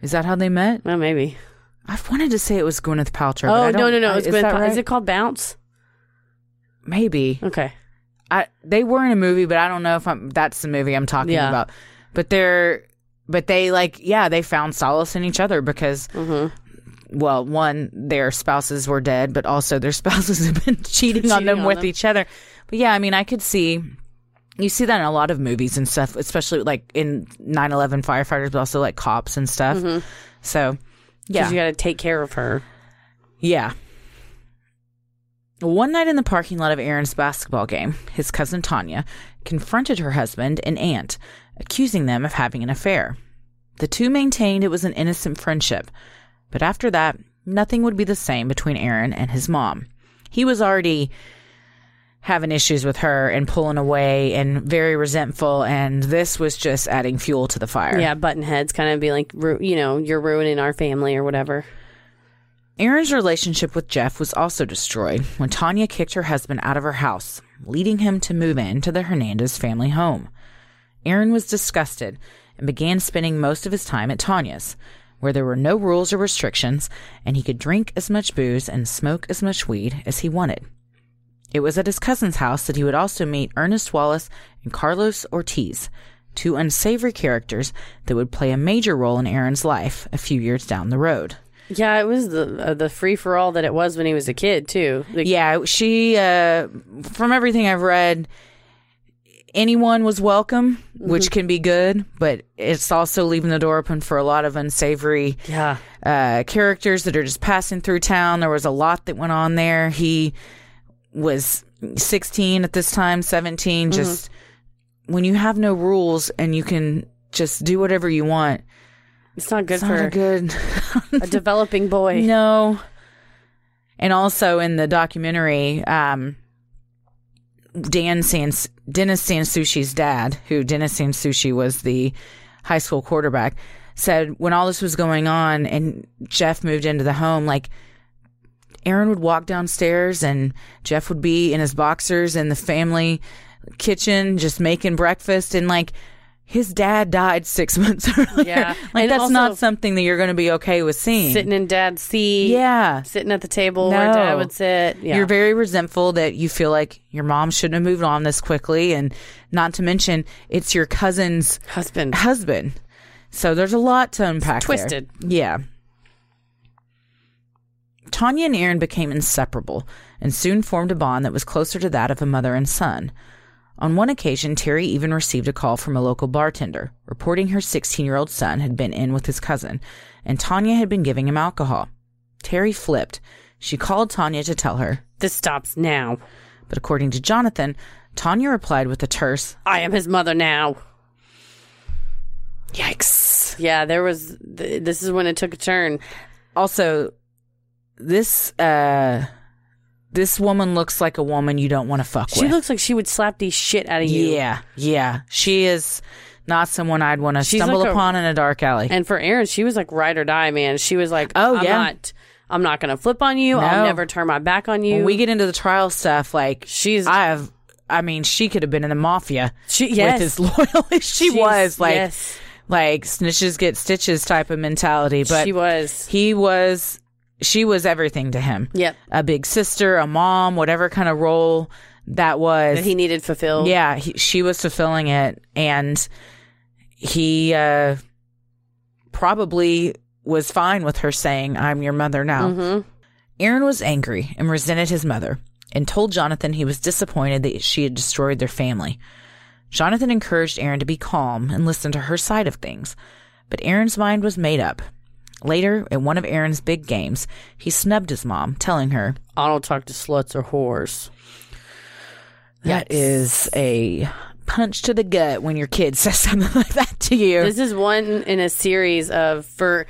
Is that how they met? Well, maybe. I wanted to say it was Gwyneth Paltrow. but Oh I no no no! It's is Gwyneth right? Is it called Bounce? Maybe. Okay. I they were in a movie, but I don't know if I'm that's the movie I'm talking Yeah. about. But they're but they like yeah, they found solace in each other because Mm-hmm. well, one, their spouses were dead, but also their spouses have been cheating, on them on with them. each other. But yeah, I mean I could see you see that in a lot of movies and stuff, especially like in 9/11 firefighters, but also like cops and stuff. So, yeah. Because you got to take care of her. Yeah. One night in the parking lot of Aaron's basketball game, his cousin Tanya confronted her husband and aunt, accusing them of having an affair. The two maintained it was an innocent friendship, but after that, nothing would be the same between Aaron and his mom. He was already having issues with her and pulling away and very resentful, and this was just adding fuel to the fire. Yeah, button heads kind of be like, you know, you're ruining our family or whatever. Aaron's relationship with Jeff was also destroyed when Tanya kicked her husband out of her house, leading him to move into the Hernandez family home. Aaron was disgusted and began spending most of his time at Tanya's, where there were no rules or restrictions, and he could drink as much booze and smoke as much weed as he wanted. It was at his cousin's house that he would also meet Ernest Wallace and Carlos Ortiz, two unsavory characters that would play a major role in Aaron's life a few years down the road. Yeah, it was the uh, the free for all that it was when he was a kid too. Yeah, she, uh, from everything I've read, anyone was welcome, which can be good, but it's also leaving the door open for a lot of unsavory yeah, uh, characters that are just passing through town. There was a lot that went on there. He was 16 at this time, 17. Just when you have no rules and you can just do whatever you want. It's not good It's for not a good. a developing boy. no. And also in the documentary, um, Dan Sans Dennis SanSoucie's dad, who Dennis SanSoucie was the high school quarterback, said when all this was going on and Jeff moved into the home, like Aaron would walk downstairs and Jeff would be in his boxers in the family kitchen just making breakfast. And like his dad died six months earlier. Yeah. like And that's not something that you're going to be okay with seeing. Sitting in dad's seat. yeah. Sitting at the table where dad No. would sit. Yeah. You're very resentful that you feel like your mom shouldn't have moved on this quickly. And not to mention, it's your cousin's husband. husband. So there's a lot to unpack. there. twisted. Yeah. Tanya and Aaron became inseparable and soon formed a bond that was closer to that of a mother and son. On one occasion, Terri even received a call from a local bartender reporting her 16 year old son had been in with his cousin, and Tanya had been giving him alcohol. Terri flipped. She called Tanya to tell her, This stops now. but according to Jonathan, Tanya replied with a terse, I am his mother now. Yikes. Yeah, there was. Th- this is when it took a turn. Also, this, uh, this woman looks like a woman you don't want to fuck with. She with. looks like she would slap the shit out of you. Yeah, yeah. She is not someone I'd want to She's stumble like a- upon in a dark alley. And for Aaron, she was like ride or die, man. She was like, Oh, I'm yeah. not. I'm not gonna flip on you. No. I'll never turn my back on you. when we get into the trial stuff, like She's- I have. I mean, she could have been in the mafia She- yes. with his loyalty. she She's- was like, yes. like snitches get stitches type of mentality. But she was. he was, she was everything to him. Yep. A big sister, a mom, whatever kind of role that was. That he needed fulfilled. Yeah, he, she was fulfilling it, and he uh, probably was fine with her saying, "I'm your mother now." Mm-hmm. Aaron was angry and resented his mother, and told Jonathan he was disappointed that she had destroyed their family. Jonathan encouraged Aaron to be calm and listen to her side of things, but Aaron's mind was made up. Later, at one of Aaron's big games, he snubbed his mom, telling her, I don't talk to sluts or whores. That is a punch to the gut when your kid says something like that to you. This is one in a series of for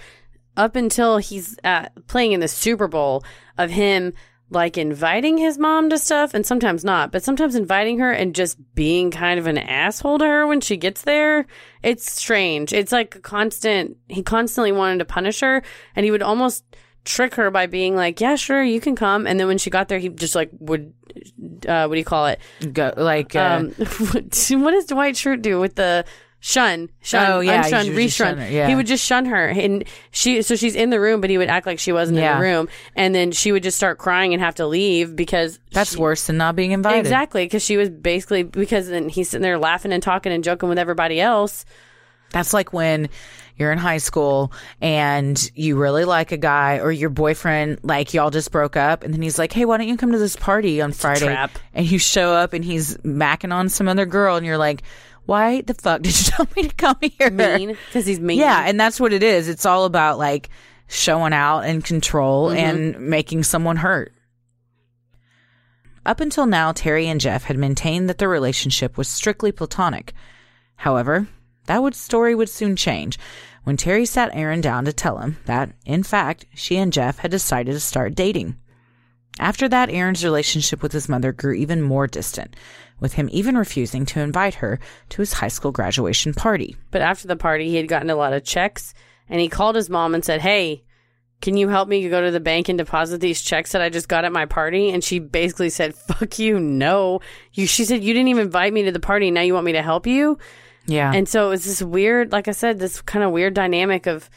up until he's at, playing in the Super Bowl of him like inviting his mom to stuff and sometimes not, but sometimes inviting her and just being kind of an asshole to her when she gets there. It's strange. It's like a constant, he constantly wanted to punish her and he would almost trick her by being like, yeah, sure, you can come. And then when she got there, he just like would, uh, what do you call it? Go like uh, Um, what does Dwight Schrute do with the shun? Shun, Oh, yeah, unshun, reshun. her, yeah. He would just shun her, and she. So she's in the room, but he would act like she wasn't in the room, and then she would just start crying and have to leave because that's she- worse than not being invited. exactly because she was basically because then he's sitting there laughing and talking and joking with everybody else. That's like when you're in high school and you really like a guy or your boyfriend, like y'all just broke up, and then he's like, "Hey, why don't you come to this party on Friday?" trap. And you show up and he's macking on some other girl, and you're like, "Why the fuck did you tell me to come here?" Mean because he's mean. Yeah, and that's what it is. It's all about like showing out and control mm-hmm. and making someone hurt. Up until now, Terri and Jeff had maintained that their relationship was strictly platonic. However, that would story would soon change when Terri sat Aaron down to tell him that, in fact, she and Jeff had decided to start dating. After that, Aaron's relationship with his mother grew even more distant, with him even refusing to invite her to his high school graduation party. But after the party, he had gotten a lot of checks, and he called his mom and said, "Hey." Can you help me go to the bank and deposit these checks that I just got at my party? And she basically said, "Fuck you, no." You, she said, "You didn't even invite me to the party. Now you want me to help you?" Yeah. And so it was this weird, like I said, this kind of weird dynamic of,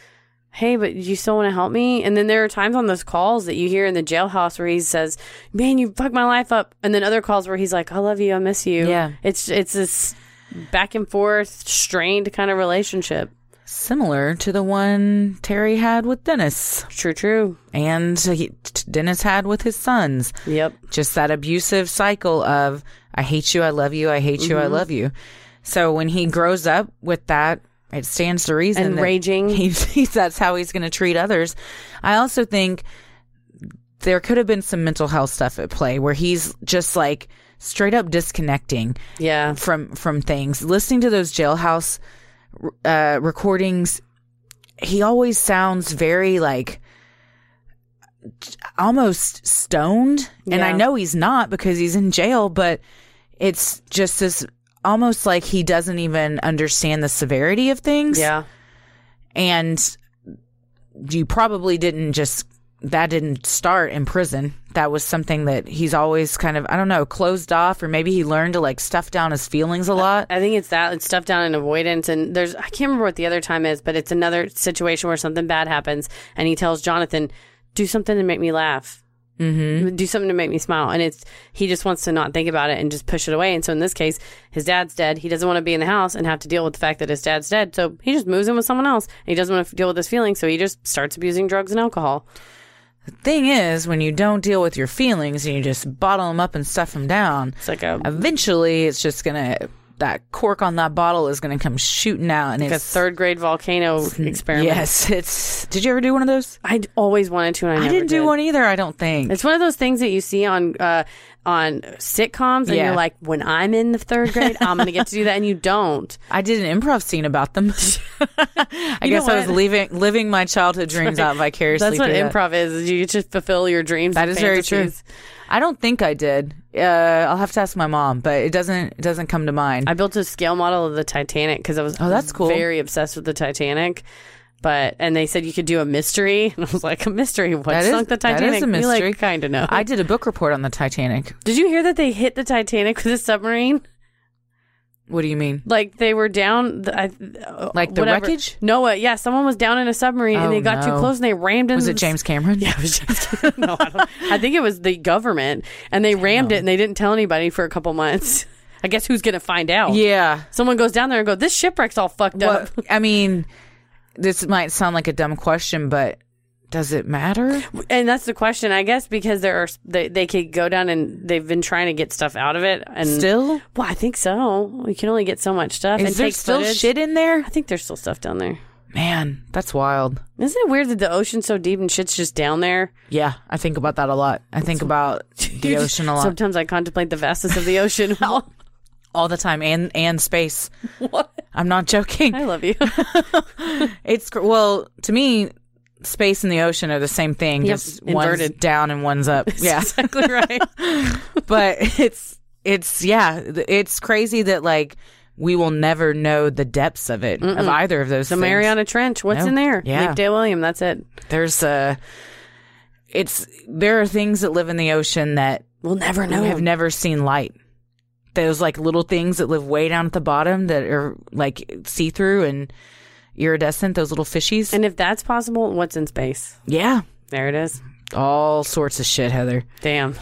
hey, but you still want to help me? And then there are times on those calls that you hear in the jailhouse where he says, man, you fucked my life up. And then other calls where he's like, I love you, I miss you. Yeah. It's it's this back and forth, strained kind of relationship. similar to the one Terri had with Dennis True, true. and he, Dennis had with his sons. Yep. Just that abusive cycle of I hate you, I love you, I hate you, I mm-hmm. love you. So when he grows up with that, it stands to reason And that raging. He's, he's that's how he's going to treat others. I also think there could have been some mental health stuff at play where he's just like straight up disconnecting Yeah. from from things listening to those jailhouse uh, recordings, he always sounds very like almost stoned. And I know he's not because he's in jail, but it's just this almost like he doesn't even understand the severity of things. Yeah. And you probably didn't just, that didn't start in prison. That was something that he's always kind of, I don't know, closed off, or maybe he learned to like stuff down his feelings a lot. I think it's that it's stuff down in avoidance, and there's I can't remember what the other time is, but it's another situation where something bad happens, and he tells Jonathan, "Do something to make me laugh." Mm-hmm. Do something to make me smile, and it's he just wants to not think about it and just push it away. And so in this case, his dad's dead. He doesn't want to be in the house and have to deal with the fact that his dad's dead. So he just moves in with someone else. And he doesn't want to deal with his feelings, so he just starts abusing drugs and alcohol. The thing is, when you don't deal with your feelings and you just bottle them up and stuff them down, It's like a eventually it's just gonna that cork on that bottle is gonna come shooting out and like a third grade volcano experiment. yes it's did you ever do one of those I always wanted to, and I, i didn't do did. one either i don't think It's one of those things that you see on uh, on sitcoms, and Yeah. you're like, when I'm in the third grade, I'm going to get to do that, and you don't. i did an improv scene about them i You guess i was leaving, living my childhood dreams out vicariously That's what improv is. is You just fulfill your dreams. That is is very true fantasies. I don't think i did uh, i'll have to ask my mom but it doesn't it doesn't come to mind I built a scale model of the Titanic because I was Oh, that's cool. Very obsessed with the Titanic. But and they said you could do a mystery, and I was like, a mystery? What That is- sunk the Titanic? that is a We, mystery. like kind of know. i did a book report on the titanic did you hear that they hit the Titanic with a submarine? What do you mean Like they were down, the, I, Like the whatever. wreckage? No, uh, yeah, someone was down in a submarine and Oh, they got too close and they rammed into. was it the- james cameron Yeah, it was James. no, I, don't, I think it was the government, and they rammed it and they didn't tell anybody for a couple months. I guess who's gonna find out? yeah Someone goes down there and go, "This shipwreck's all fucked up." I mean, this might sound like a dumb question, but does it matter? And that's the question, I guess, because there are they, they could go down and they've been trying to get stuff out of it, and Still, well, I think so. We can only get so much stuff. is and there still footage. shit in there? I think there's still stuff down there. Man, that's wild. Isn't it weird that the ocean's so deep and shit's just down there? Yeah, I think about that a lot. I think about the ocean a lot Sometimes I contemplate the vastness of the ocean. all the time, and and space. what? I'm not joking. I love you. It's well to me, space and the ocean are the same thing. Yep, just one's inverted. down and one's up. Yeah, exactly right. but it's it's yeah, it's crazy that like we will never know the depths of it of either of those. The things. Mariana Trench. What's No. in there? Yeah. Nick Dale William. That's it. there's a it's there are things that live in the ocean that We'll never we know. have never seen light those like little things that live way down at the bottom that are like see-through and iridescent those little fishies and if that's possible, what's in space? yeah There it is. all sorts of shit heather Damn.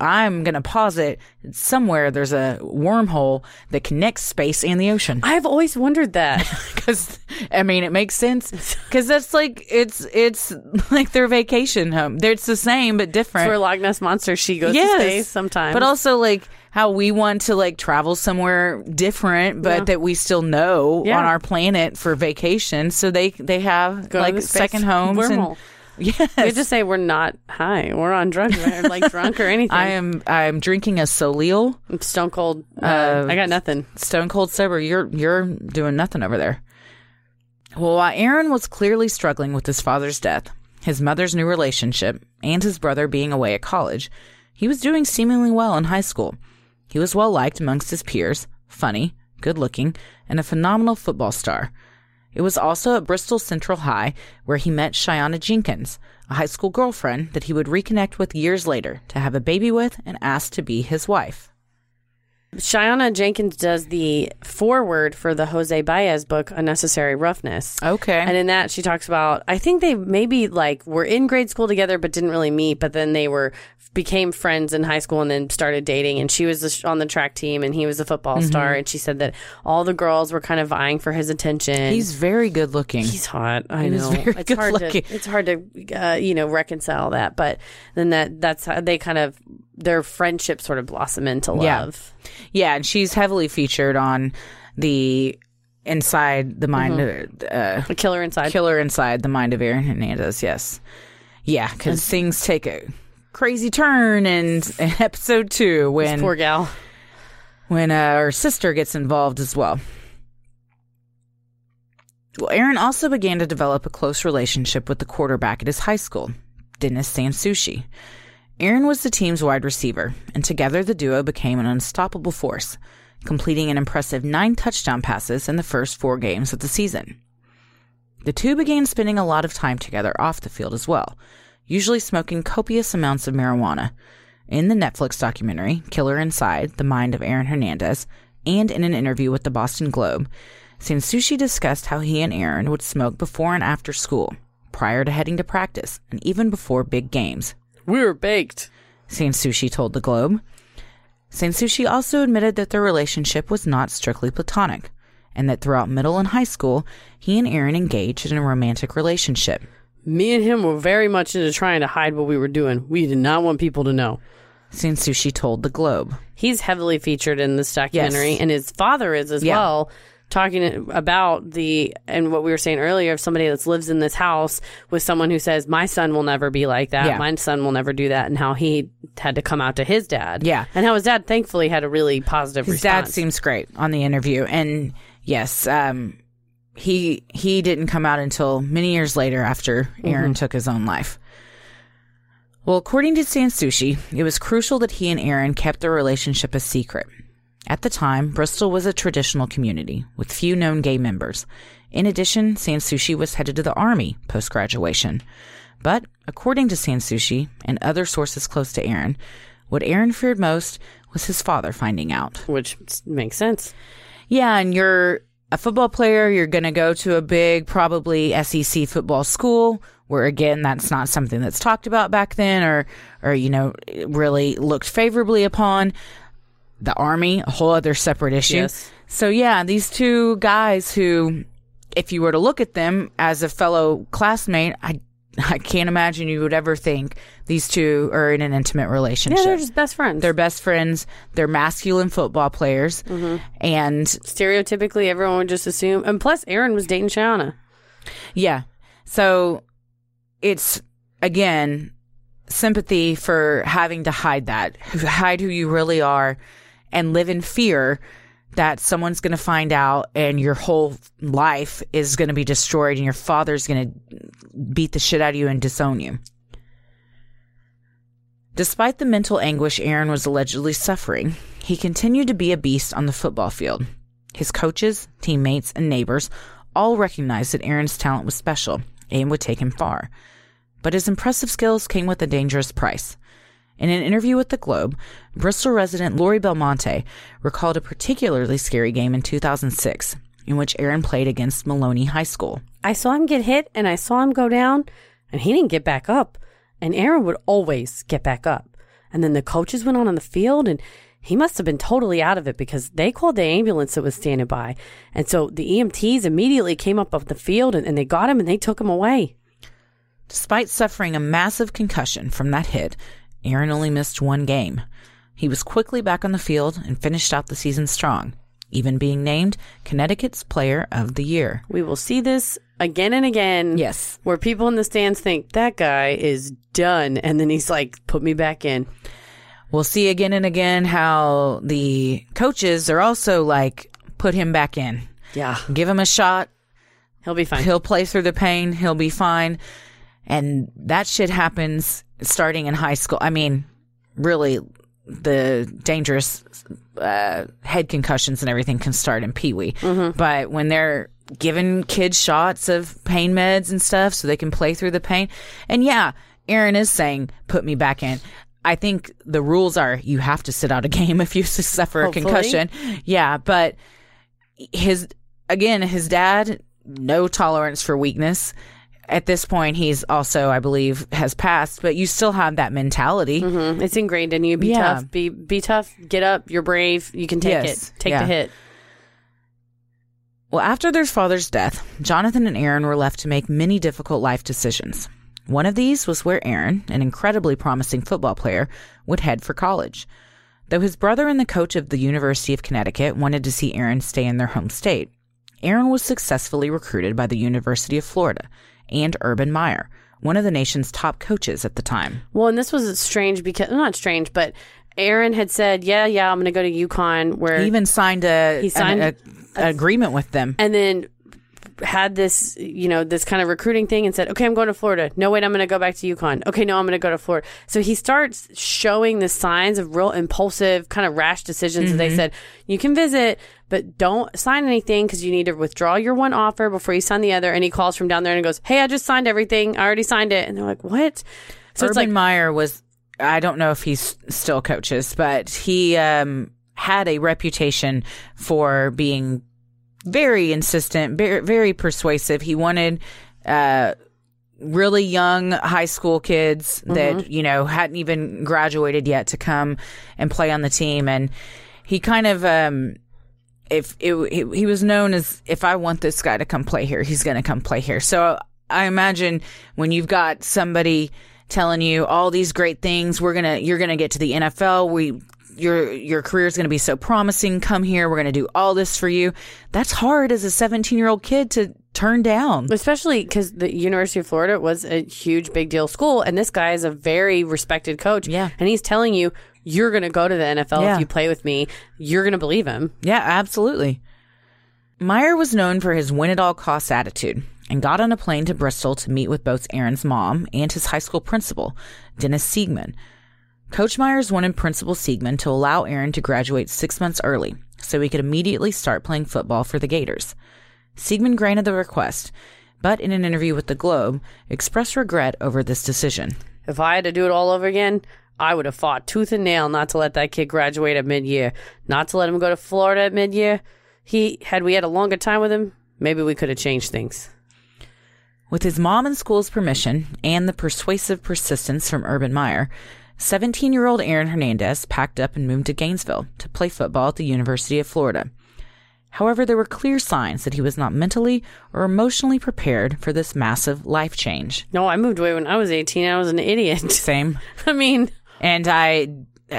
i'm gonna posit somewhere there's a wormhole that connects space and the ocean I've always wondered that. because I mean it makes sense because that's like it's it's like their vacation home. It's the same but different. For Loch Ness monster, she goes Yes. to space sometimes. but also like how we want to like travel somewhere different, but Yeah. that we still know Yeah. on our planet for vacation. So they they have Go like second homes wormhole. and yes. we just say we're not high. We're on drugs, or like drunk or anything. I am I'm drinking a Soleil, I'm stone cold. Uh, Uh, I got nothing. stone cold sober. You're you're doing nothing over there. Well, while Aaron was clearly struggling with his father's death, his mother's new relationship, and his brother being away at college, he was doing seemingly well in high school. He was well liked amongst his peers, funny, good looking, and a phenomenal football star. It was also at Bristol Central High where he met Shayanna Jenkins, a high school girlfriend that he would reconnect with years later to have a baby with and ask to be his wife. Shayanna Jenkins does the foreword for the Jose Baez book, Unnecessary Roughness. Okay. And in that, she talks about, I think they maybe like were in grade school together, but didn't really meet. But then they were became friends in high school and then started dating. And she was on the track team and he was a football Mm-hmm. star. And she said that all the girls were kind of vying for his attention. He's very good looking. He's hot. I He know. very it's good hard looking. to it's hard to uh, you know reconcile that, but then that that's how they kind of their friendship sort of blossom into love. Yeah, and she's heavily featured on the inside the mind, uh, The killer inside. killer inside the mind of Aaron Hernandez. Yes, yeah, because things take a crazy turn in, in episode two when Poor gal. when uh, her sister gets involved as well. Well, Aaron also began to develop a close relationship with the quarterback at his high school, Dennis SanSoucie. Aaron was the team's wide receiver, and together the duo became an unstoppable force, completing an impressive nine touchdown passes in the first four games of the season. The two began spending a lot of time together off the field as well, usually smoking copious amounts of marijuana. In the Netflix documentary, Killer Inside The Mind of Aaron Hernandez, and in an interview with the Boston Globe, SanSoucie discussed how he and Aaron would smoke before and after school, prior to heading to practice, and even before big games. We were baked. SanSoucie told the Globe. SanSoucie also admitted that their relationship was not strictly platonic, and that throughout middle and high school, he and Aaron engaged in a romantic relationship. Me and him were very much into trying to hide what we were doing. We did not want people to know. SanSoucie told the Globe. He's heavily featured in this documentary, Yes. and his father is as Yeah. well. Talking about the and what we were saying earlier of somebody that lives in this house with someone who says my son will never be like that, Yeah. my son will never do that, and how he had to come out to his dad, Yeah. and how his dad thankfully had a really positive His response. dad seems great on the interview, and yes, um, he he didn't come out until many years later after Aaron took his own life. Well, according to SanSoucie, it was crucial that he and Aaron kept their relationship a secret. At the time, Bristol was a traditional community with few known gay members. In addition, SanSoucie was headed to the army post graduation. But according to SanSoucie and other sources close to Aaron, what Aaron feared most was his father finding out. which makes sense. Yeah, and you're a football player, you're going to go to a big, probably SEC football school where again that's not something that's talked about back then or or you know really looked favorably upon. The army, a whole other separate issue. Yes. So yeah, these two guys who if you were to look at them as a fellow classmate, I I can't imagine you would ever think these two are in an intimate relationship. Yeah, they're just best friends. They're best friends. They're masculine football players. Mm-hmm. And Stereotypically, everyone would just assume. And plus, Aaron was dating Shauna. yeah, so it's again sympathy for having to hide that, hide who you really are, and live in fear that someone's going to find out and your whole life is going to be destroyed and your father's going to beat the shit out of you and disown you. Despite the mental anguish Aaron was allegedly suffering, he continued to be a beast on the football field. His coaches, teammates, and neighbors all recognized that Aaron's talent was special and would take him far. But his impressive skills came with a dangerous price. In an interview with the Globe, Bristol resident Lori Belmonte recalled a particularly scary game in 2006 in which Aaron played against Maloney High School. I saw him get hit and I saw him go down and he didn't get back up. And Aaron would always get back up. And then the coaches went on on the field and he must have been totally out of it because they called the ambulance that was standing by. And so the EMTs immediately came up off the field and, and they got him and they took him away. Despite suffering a massive concussion from that hit, Aaron only missed one game. He was quickly back on the field and finished out the season strong, even being named Connecticut's Player of the Year. We will see this again and again. Yes. Where people in the stands think that guy is done. And then he's like, put me back in. We'll see again and again how the coaches are also like, put him back in. Yeah. Give him a shot. He'll be fine. He'll play through the pain. He'll be fine. And that shit happens starting in high school. I mean, really, the dangerous uh, head concussions and everything can start in Pee Wee. But when they're giving kids shots of pain meds and stuff so they can play through the pain, and yeah, Aaron is saying, put me back in. I think the rules are you have to sit out a game if you suffer a concussion. Yeah, but his again, his dad, no tolerance for weakness. At this point, he's also, I believe, has passed, but you still have that mentality. Mhm. It's ingrained in you. Be Yeah. tough. Be be tough. Get up. You're brave. You can take Yes. it. Take Yeah. the hit. Well, after their father's death, Jonathan and Aaron were left to make many difficult life decisions. One of these was where Aaron, an incredibly promising football player, would head for college. Though his brother and the coach of the University of Connecticut wanted to see Aaron stay in their home state, Aaron was successfully recruited by the University of Florida and Urban Meyer, one of the nation's top coaches at the time. Well, and this was strange because not strange, but Aaron had said, "Yeah, yeah, I'm going to go to UConn." Where He even signed a He signed an, a- an agreement with them. and then had this, you know, this kind of recruiting thing and said, okay, I'm going to Florida. No, wait, I'm going to go back to UConn. Okay, no, I'm going to go to Florida. So he starts showing the signs of real impulsive, kind of rash decisions. And they mm-hmm. said, you can visit, but don't sign anything because you need to withdraw your one offer before you sign the other. And he calls from down there and goes, hey, I just signed everything. I already signed it. And they're like, what? So Urban it's like, Meyer was, I don't know if he's still coaches, but he um, had a reputation for being very insistent, very, very persuasive. He wanted uh, really young high school kids that, you know, hadn't even graduated yet to come and play on the team. And he kind of, um, if it, he, he was known as if I want this guy to come play here, he's going to come play here. So I imagine when you've got somebody telling you all these great things, we're gonna you're gonna get to the NFL. We your your career is going to be so promising. Come here, we're going to do all this for you. That's hard as a 17 year old kid to turn down. especially because the University of Florida was a huge, big deal school, and this guy is a very respected coach. Yeah. and he's telling you you're going to go to the NFL Yeah. if you play with me. You're going to believe him. Yeah, absolutely. Meyer was known for his win at all costs attitude and got on a plane to Bristol to meet with both Aaron's mom and his high school principal, Dennis Siegman. Coach Myers wanted Principal Siegman to allow Aaron to graduate six months early so he could immediately start playing football for the Gators. Siegman granted the request, but in an interview with the Globe, expressed regret over this decision. If I had to do it all over again, I would have fought tooth and nail not to let that kid graduate at mid year, not to let him go to Florida at mid year. He had we had a longer time with him, maybe we could have changed things. With his mom and school's permission and the persuasive persistence from Urban Meyer, 17 year old Aaron Hernandez packed up and moved to Gainesville to play football at the University of Florida. However, there were clear signs that he was not mentally or emotionally prepared for this massive life change. No, I moved away when I was 18. I was an idiot. Same. I mean, And I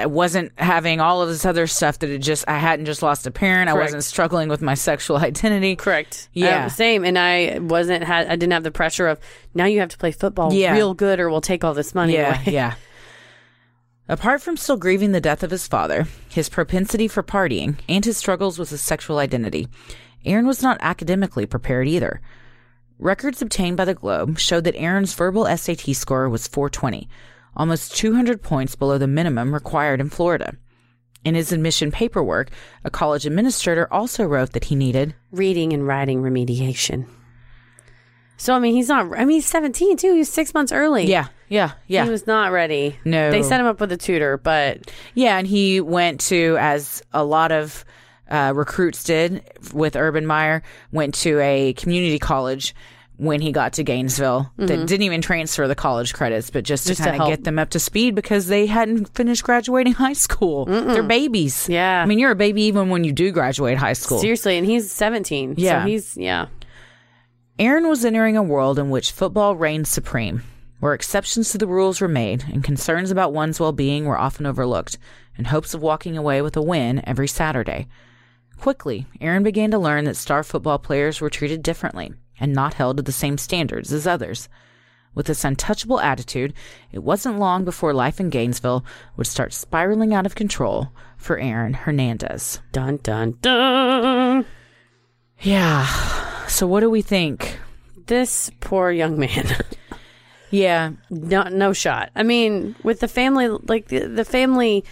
wasn't having all of this other stuff that it just, I hadn't just lost a parent. I wasn't struggling with my sexual identity. correct. Yeah. Uh, same. And I wasn't had. I didn't have the pressure of now you have to play football Yeah. real good or we'll take all this money Yeah, away. yeah. Apart from still grieving the death of his father, his propensity for partying, and his struggles with his sexual identity, Aaron was not academically prepared either. Records obtained by the Globe showed that Aaron's verbal SAT score was 420, almost 200 points below the minimum required in Florida. In his admission paperwork, a college administrator also wrote that he needed Reading and writing remediation. So I mean, he's not. I mean, he's 17 too. He was six months early. yeah, yeah, yeah. He was not ready. No. They set him up with a tutor, but Yeah, and he went to, as a lot of uh, recruits did with Urban Meyer, went to a community college when he got to Gainesville that didn't even transfer the college credits, but just, Mm-hmm. Just to kind of get them up to speed because they hadn't finished graduating high school. They're babies. Yeah. I mean, you're a baby even when you do graduate high school. seriously, and he's 17. Yeah. So he's, yeah. Aaron was entering a world in which football reigned supreme, where exceptions to the rules were made and concerns about one's well being were often overlooked, in hopes of walking away with a win every Saturday. Quickly, Aaron began to learn that star football players were treated differently and not held to the same standards as others. With this untouchable attitude, it wasn't long before life in Gainesville would start spiraling out of control for Aaron Hernandez. Dun, dun, dun. Yeah. So, what do we think? This poor young man. Yeah. no, no shot. I mean, with the family, like the, the family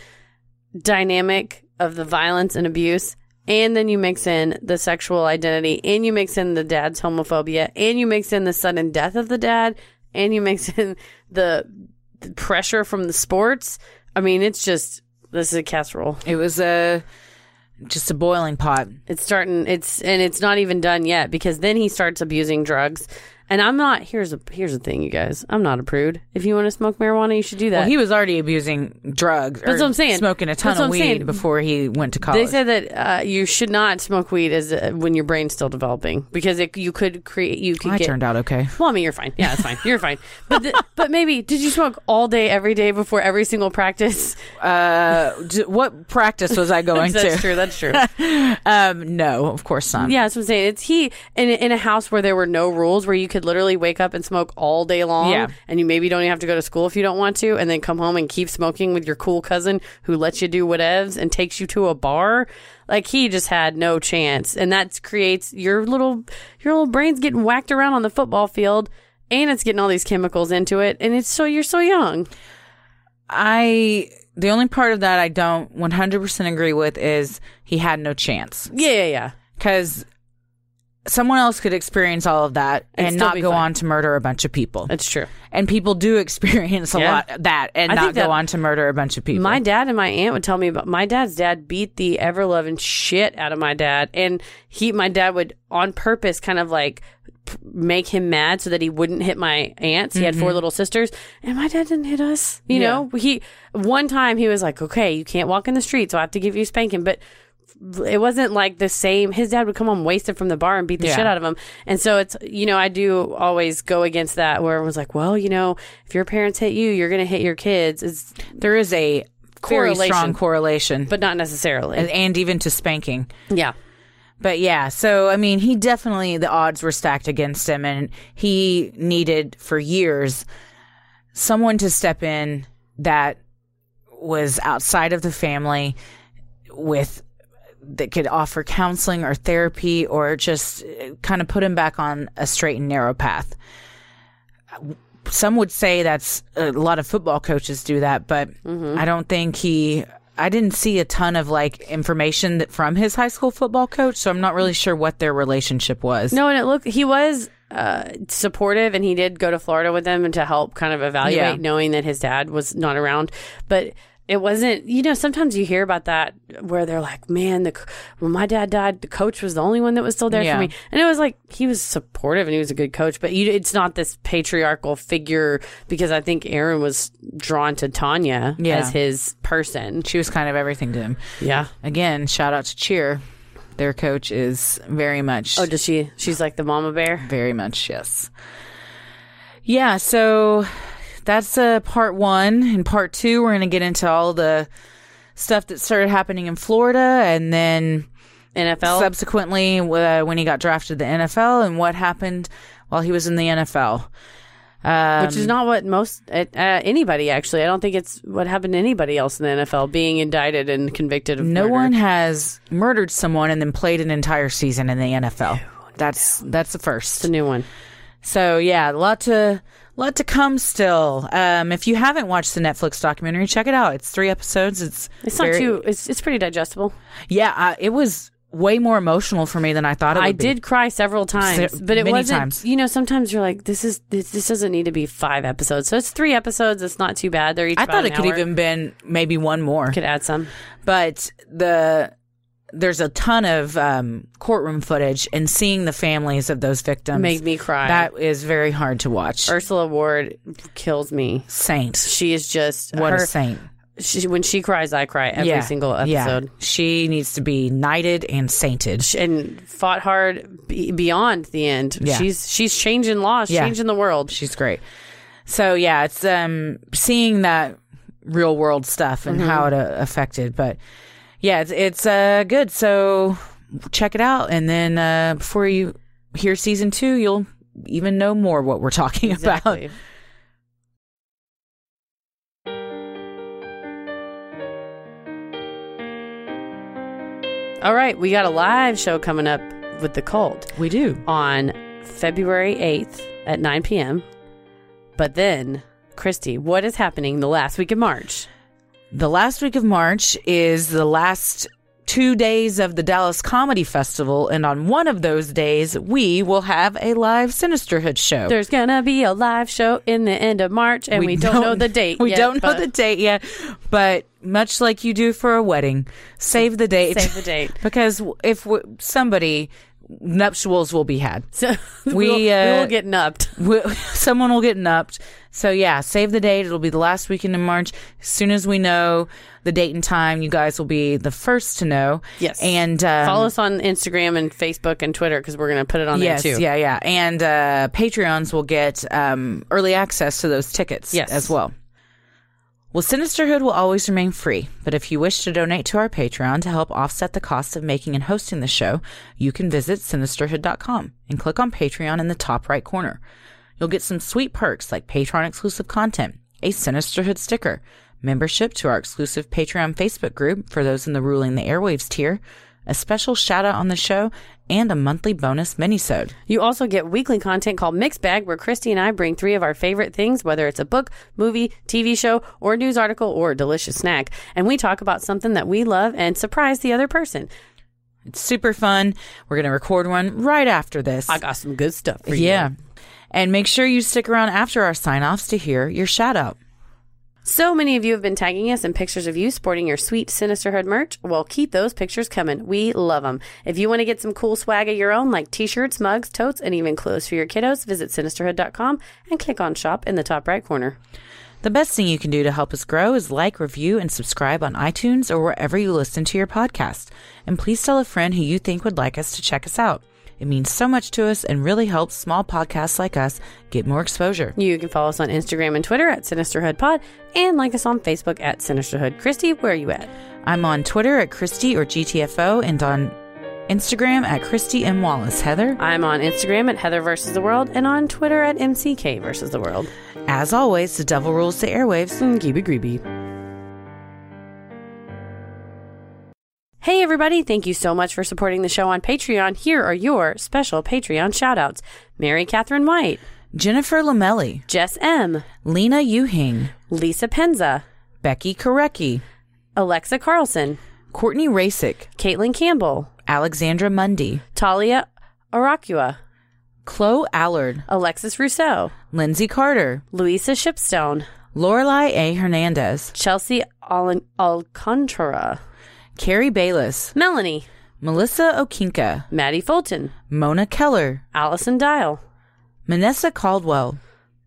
dynamic of the violence and abuse, and then you mix in the sexual identity, and you mix in the dad's homophobia, and you mix in the sudden death of the dad, and you mix in the, the pressure from the sports. I mean, it's just this is a casserole. It was a just a boiling pot. It's starting. It's and it's not even done yet because then he starts abusing drugs. And I'm not. Here's a here's the thing, you guys. I'm not a prude. If you want to smoke marijuana, you should do that. Well, he was already abusing drugs. That's or what I'm saying. Smoking a ton of weed saying. before he went to college. They said that uh, you should not smoke weed as uh, when your brain's still developing because it, you could create you could I get. turned out okay. Well, I mean, you're fine. Yeah, that's fine. You're fine. But th- but maybe did you smoke all day every day before every single practice? Uh, d- what practice was I going that's to? That's true. That's true. Um, no, of course not. Yeah, that's what I'm saying. It's he in in a house where there were no rules, where you could literally wake up and smoke all day long, Yeah. and you maybe don't even have to go to school if you don't want to, and then come home and keep smoking with your cool cousin who lets you do whatevs and takes you to a bar. Like he just had no chance, and that creates your little your little brain's getting whacked around on the football field, and it's getting all these chemicals into it, and it's so you're so young. I the only part of that I don't 100% agree with is he had no chance Yeah, yeah, yeah. because someone else could experience all of that And and, not go fine. on to murder a bunch of people. That's true. And people do experience a Yeah. lot of that and I not go on to murder a bunch of people. My dad and my aunt would tell me about my dad's dad beat the ever loving shit out of my dad, and he, my dad would on purpose kind of like p- make him mad so that he wouldn't hit my aunts. He had four mm-hmm. little sisters, and my dad didn't hit us. You Yeah. know, he one time he was like, "Okay, you can't walk in the street, so I have to give you a spanking," but. It wasn't like the same. His dad would come home wasted from the bar and beat the Yeah. shit out of him. And so it's, you know, I do always go against that where it was like, well, you know, if your parents hit you, you're going to hit your kids. It's, there is a very strong correlation, but not necessarily. and, and even to spanking. Yeah. But yeah, so I mean, he definitely the odds were stacked against him, and he needed for years someone to step in that was outside of the family with that could offer counseling or therapy or just kind of put him back on a straight and narrow path. Some would say that's a lot of football coaches do that, but I don't think he. I didn't see a ton of like information that from his high school football coach, so I'm not really sure what their relationship was. No, and it looked he was uh, supportive, and he did go to Florida with them and to help kind of evaluate, Yeah. knowing that his dad was not around. But it wasn't. You know, sometimes you hear about that where they're like, "Man, the when my dad died, the coach was the only one that was still there Yeah. for me," and it was like he was supportive and he was a good coach, but you, it's not this patriarchal figure because I think Aaron was drawn to Tanya Yeah. as his person. She was kind of everything to him. Yeah. Again, shout out to Cheer. Their coach is very much Oh, does she? She's like the mama bear. Very much, yes. Yeah, so that's uh, part one. In part two, we're going to get into all the stuff that started happening in Florida and then NFL. subsequently uh, when he got drafted to the NFL and what happened while he was in the NFL. Um, which is not what most uh, uh, anybody actually. I don't think it's what happened to anybody else in the NFL being indicted and convicted of no murder. one has murdered someone and then played an entire season in the NFL. That's that's the first. It's a new one. So yeah, a lot to lot to come still. Um, if you haven't watched the Netflix documentary, check it out. It's three episodes. It's It's not too. It's it's pretty digestible. Yeah, uh, it was way more emotional for me than I thought it would I be. did cry several times, Se- but it wasn't. times. You know, sometimes you're like, this is this, this doesn't need to be five episodes. So it's three episodes. It's not too bad. They're each. I thought it could hour. even been maybe one more, could add some. but the there's a ton of um, courtroom footage and seeing the families of those victims Made me cry. That is very hard to watch. Ursula Ward kills me. saint, She is just what her, a saint! She, when she cries, I cry every yeah, single yeah. episode. She needs to be knighted and sainted. and fought hard be- beyond the end. Yeah. She's she's changing laws, Yeah. changing the world. She's great. So yeah, it's um seeing that real world stuff and how it uh, affected, but yeah, it's it's uh good. So check it out, and then uh before you hear season two, you'll even know more what we're talking about. All right, we got a live show coming up with the cult We do. on February 8th at 9 p.m. But then, Christy, what is happening the last week of March? The last week of March is the last two days of the Dallas Comedy Festival, and on one of those days, we will have a live Sinisterhood show. There's gonna be a live show in the end of March, and we, don't, know the date. We yet, don't know the date yet, but much like you do for a wedding, save the date. Save the date. because if somebody nuptials will be had, So We, we'll, we uh, will get nupped. We- someone will get nupped. So yeah, save the date. It'll be the last weekend in March. As soon as we know the date and time, you guys will be the first to know. Yes. and um, Follow us on Instagram and Facebook and Twitter because we're going to put it on Yes, there too. yeah, yeah, and uh, Patreons will get um, early access to those tickets Yes. as well. Well, Sinisterhood will always remain free, but if you wish to donate to our Patreon to help offset the cost of making and hosting the show, you can visit sinisterhood.com and click on Patreon in the top right corner. You'll get some sweet perks like Patreon exclusive content, a Sinisterhood sticker, membership to our exclusive Patreon Facebook group for those in the Ruling the Airwaves tier, a special shout out on the show, and a monthly bonus minisode. You also get weekly content called Mixed Bag, where Christy and I bring three of our favorite things, whether it's a book, movie, TV show, or news article, or a delicious snack, and we talk about something that we love and surprise the other person. It's super fun. We're going to record one right after this. I got some good stuff for you. yeah. And make sure you stick around after our sign offs to hear your shout out. So many of you have been tagging us in pictures of you sporting your sweet Sinisterhood merch. Well, keep those pictures coming. We love them. If you want to get some cool swag of your own, like t-shirts, mugs, totes, and even clothes for your kiddos, visit sinisterhood.com and click on shop in the top right corner. The best thing you can do to help us grow is like, review, and subscribe on iTunes or wherever you listen to your podcast. And please tell a friend who you think would like us to check us out. It means so much to us and really helps small podcasts like us get more exposure. You can follow us on Instagram and Twitter at Sinisterhood Pod and like us on Facebook at Sinisterhood. Christy, where are you at? I'm on Twitter at Christy or GTFO and on Instagram at Christy M. Wallace. Heather, I'm on Instagram at Heather versus the World and on Twitter at MCK versus the World. as always, the devil rules the airwaves. Mm, keep it creepy. Hey everybody, thank you so much for supporting the show on Patreon. Here are your special Patreon shoutouts. Mary Catherine White, Jennifer Lamelli, Jess M, Lena Uhing, Lisa Penza, Becky Korecki, Alexa Carlson, Courtney Rasick, Caitlin Campbell, Alexandra Mundy, Talia Arakua, Chloe Allard, Alexis Rousseau, Lindsay Carter, Louisa Shipstone, Lorelai A. Hernandez, Chelsea Al- Alcantara, Carrie Bayless, Melanie, Melissa Okinka, Maddie Fulton, Mona Keller, Allison Dial, Manessa Caldwell,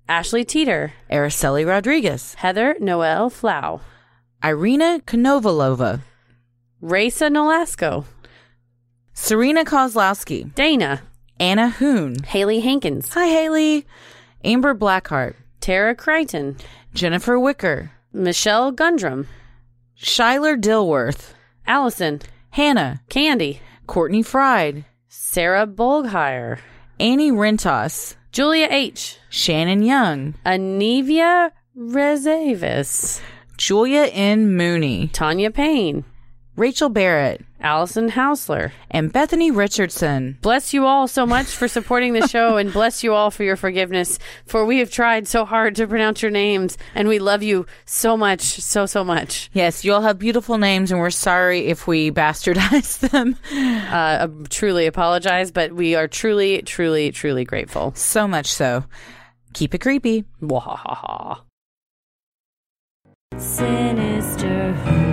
Ashley Teeter, Araceli Rodriguez, Heather Noel Flau, Irina Konovalova, Raisa Nolasco, Serena Kozlowski, Dana, Anna Hoon, Haley Hankins, Hi Haley, Amber Blackheart, Tara Crichton, Jennifer Wicker, Michelle Gundrum, Shyler Dilworth, Allison, Hannah, Candy, Courtney Fried, Sarah Bolghire, Annie Rentos, Julia H., Shannon Young, Anivia Rezavis, Julia N. Mooney, Tanya Payne, Rachel Barrett, Allison Hausler. and Bethany Richardson. Bless you all so much for supporting the show and bless you all for your forgiveness. For we have tried so hard to pronounce your names and we love you so much, so, so much. Yes, you all have beautiful names, and we're sorry if we bastardized them. Uh, I truly apologize, but we are truly, truly, truly grateful. So much so. Keep it creepy. Wahahaha. Sinister.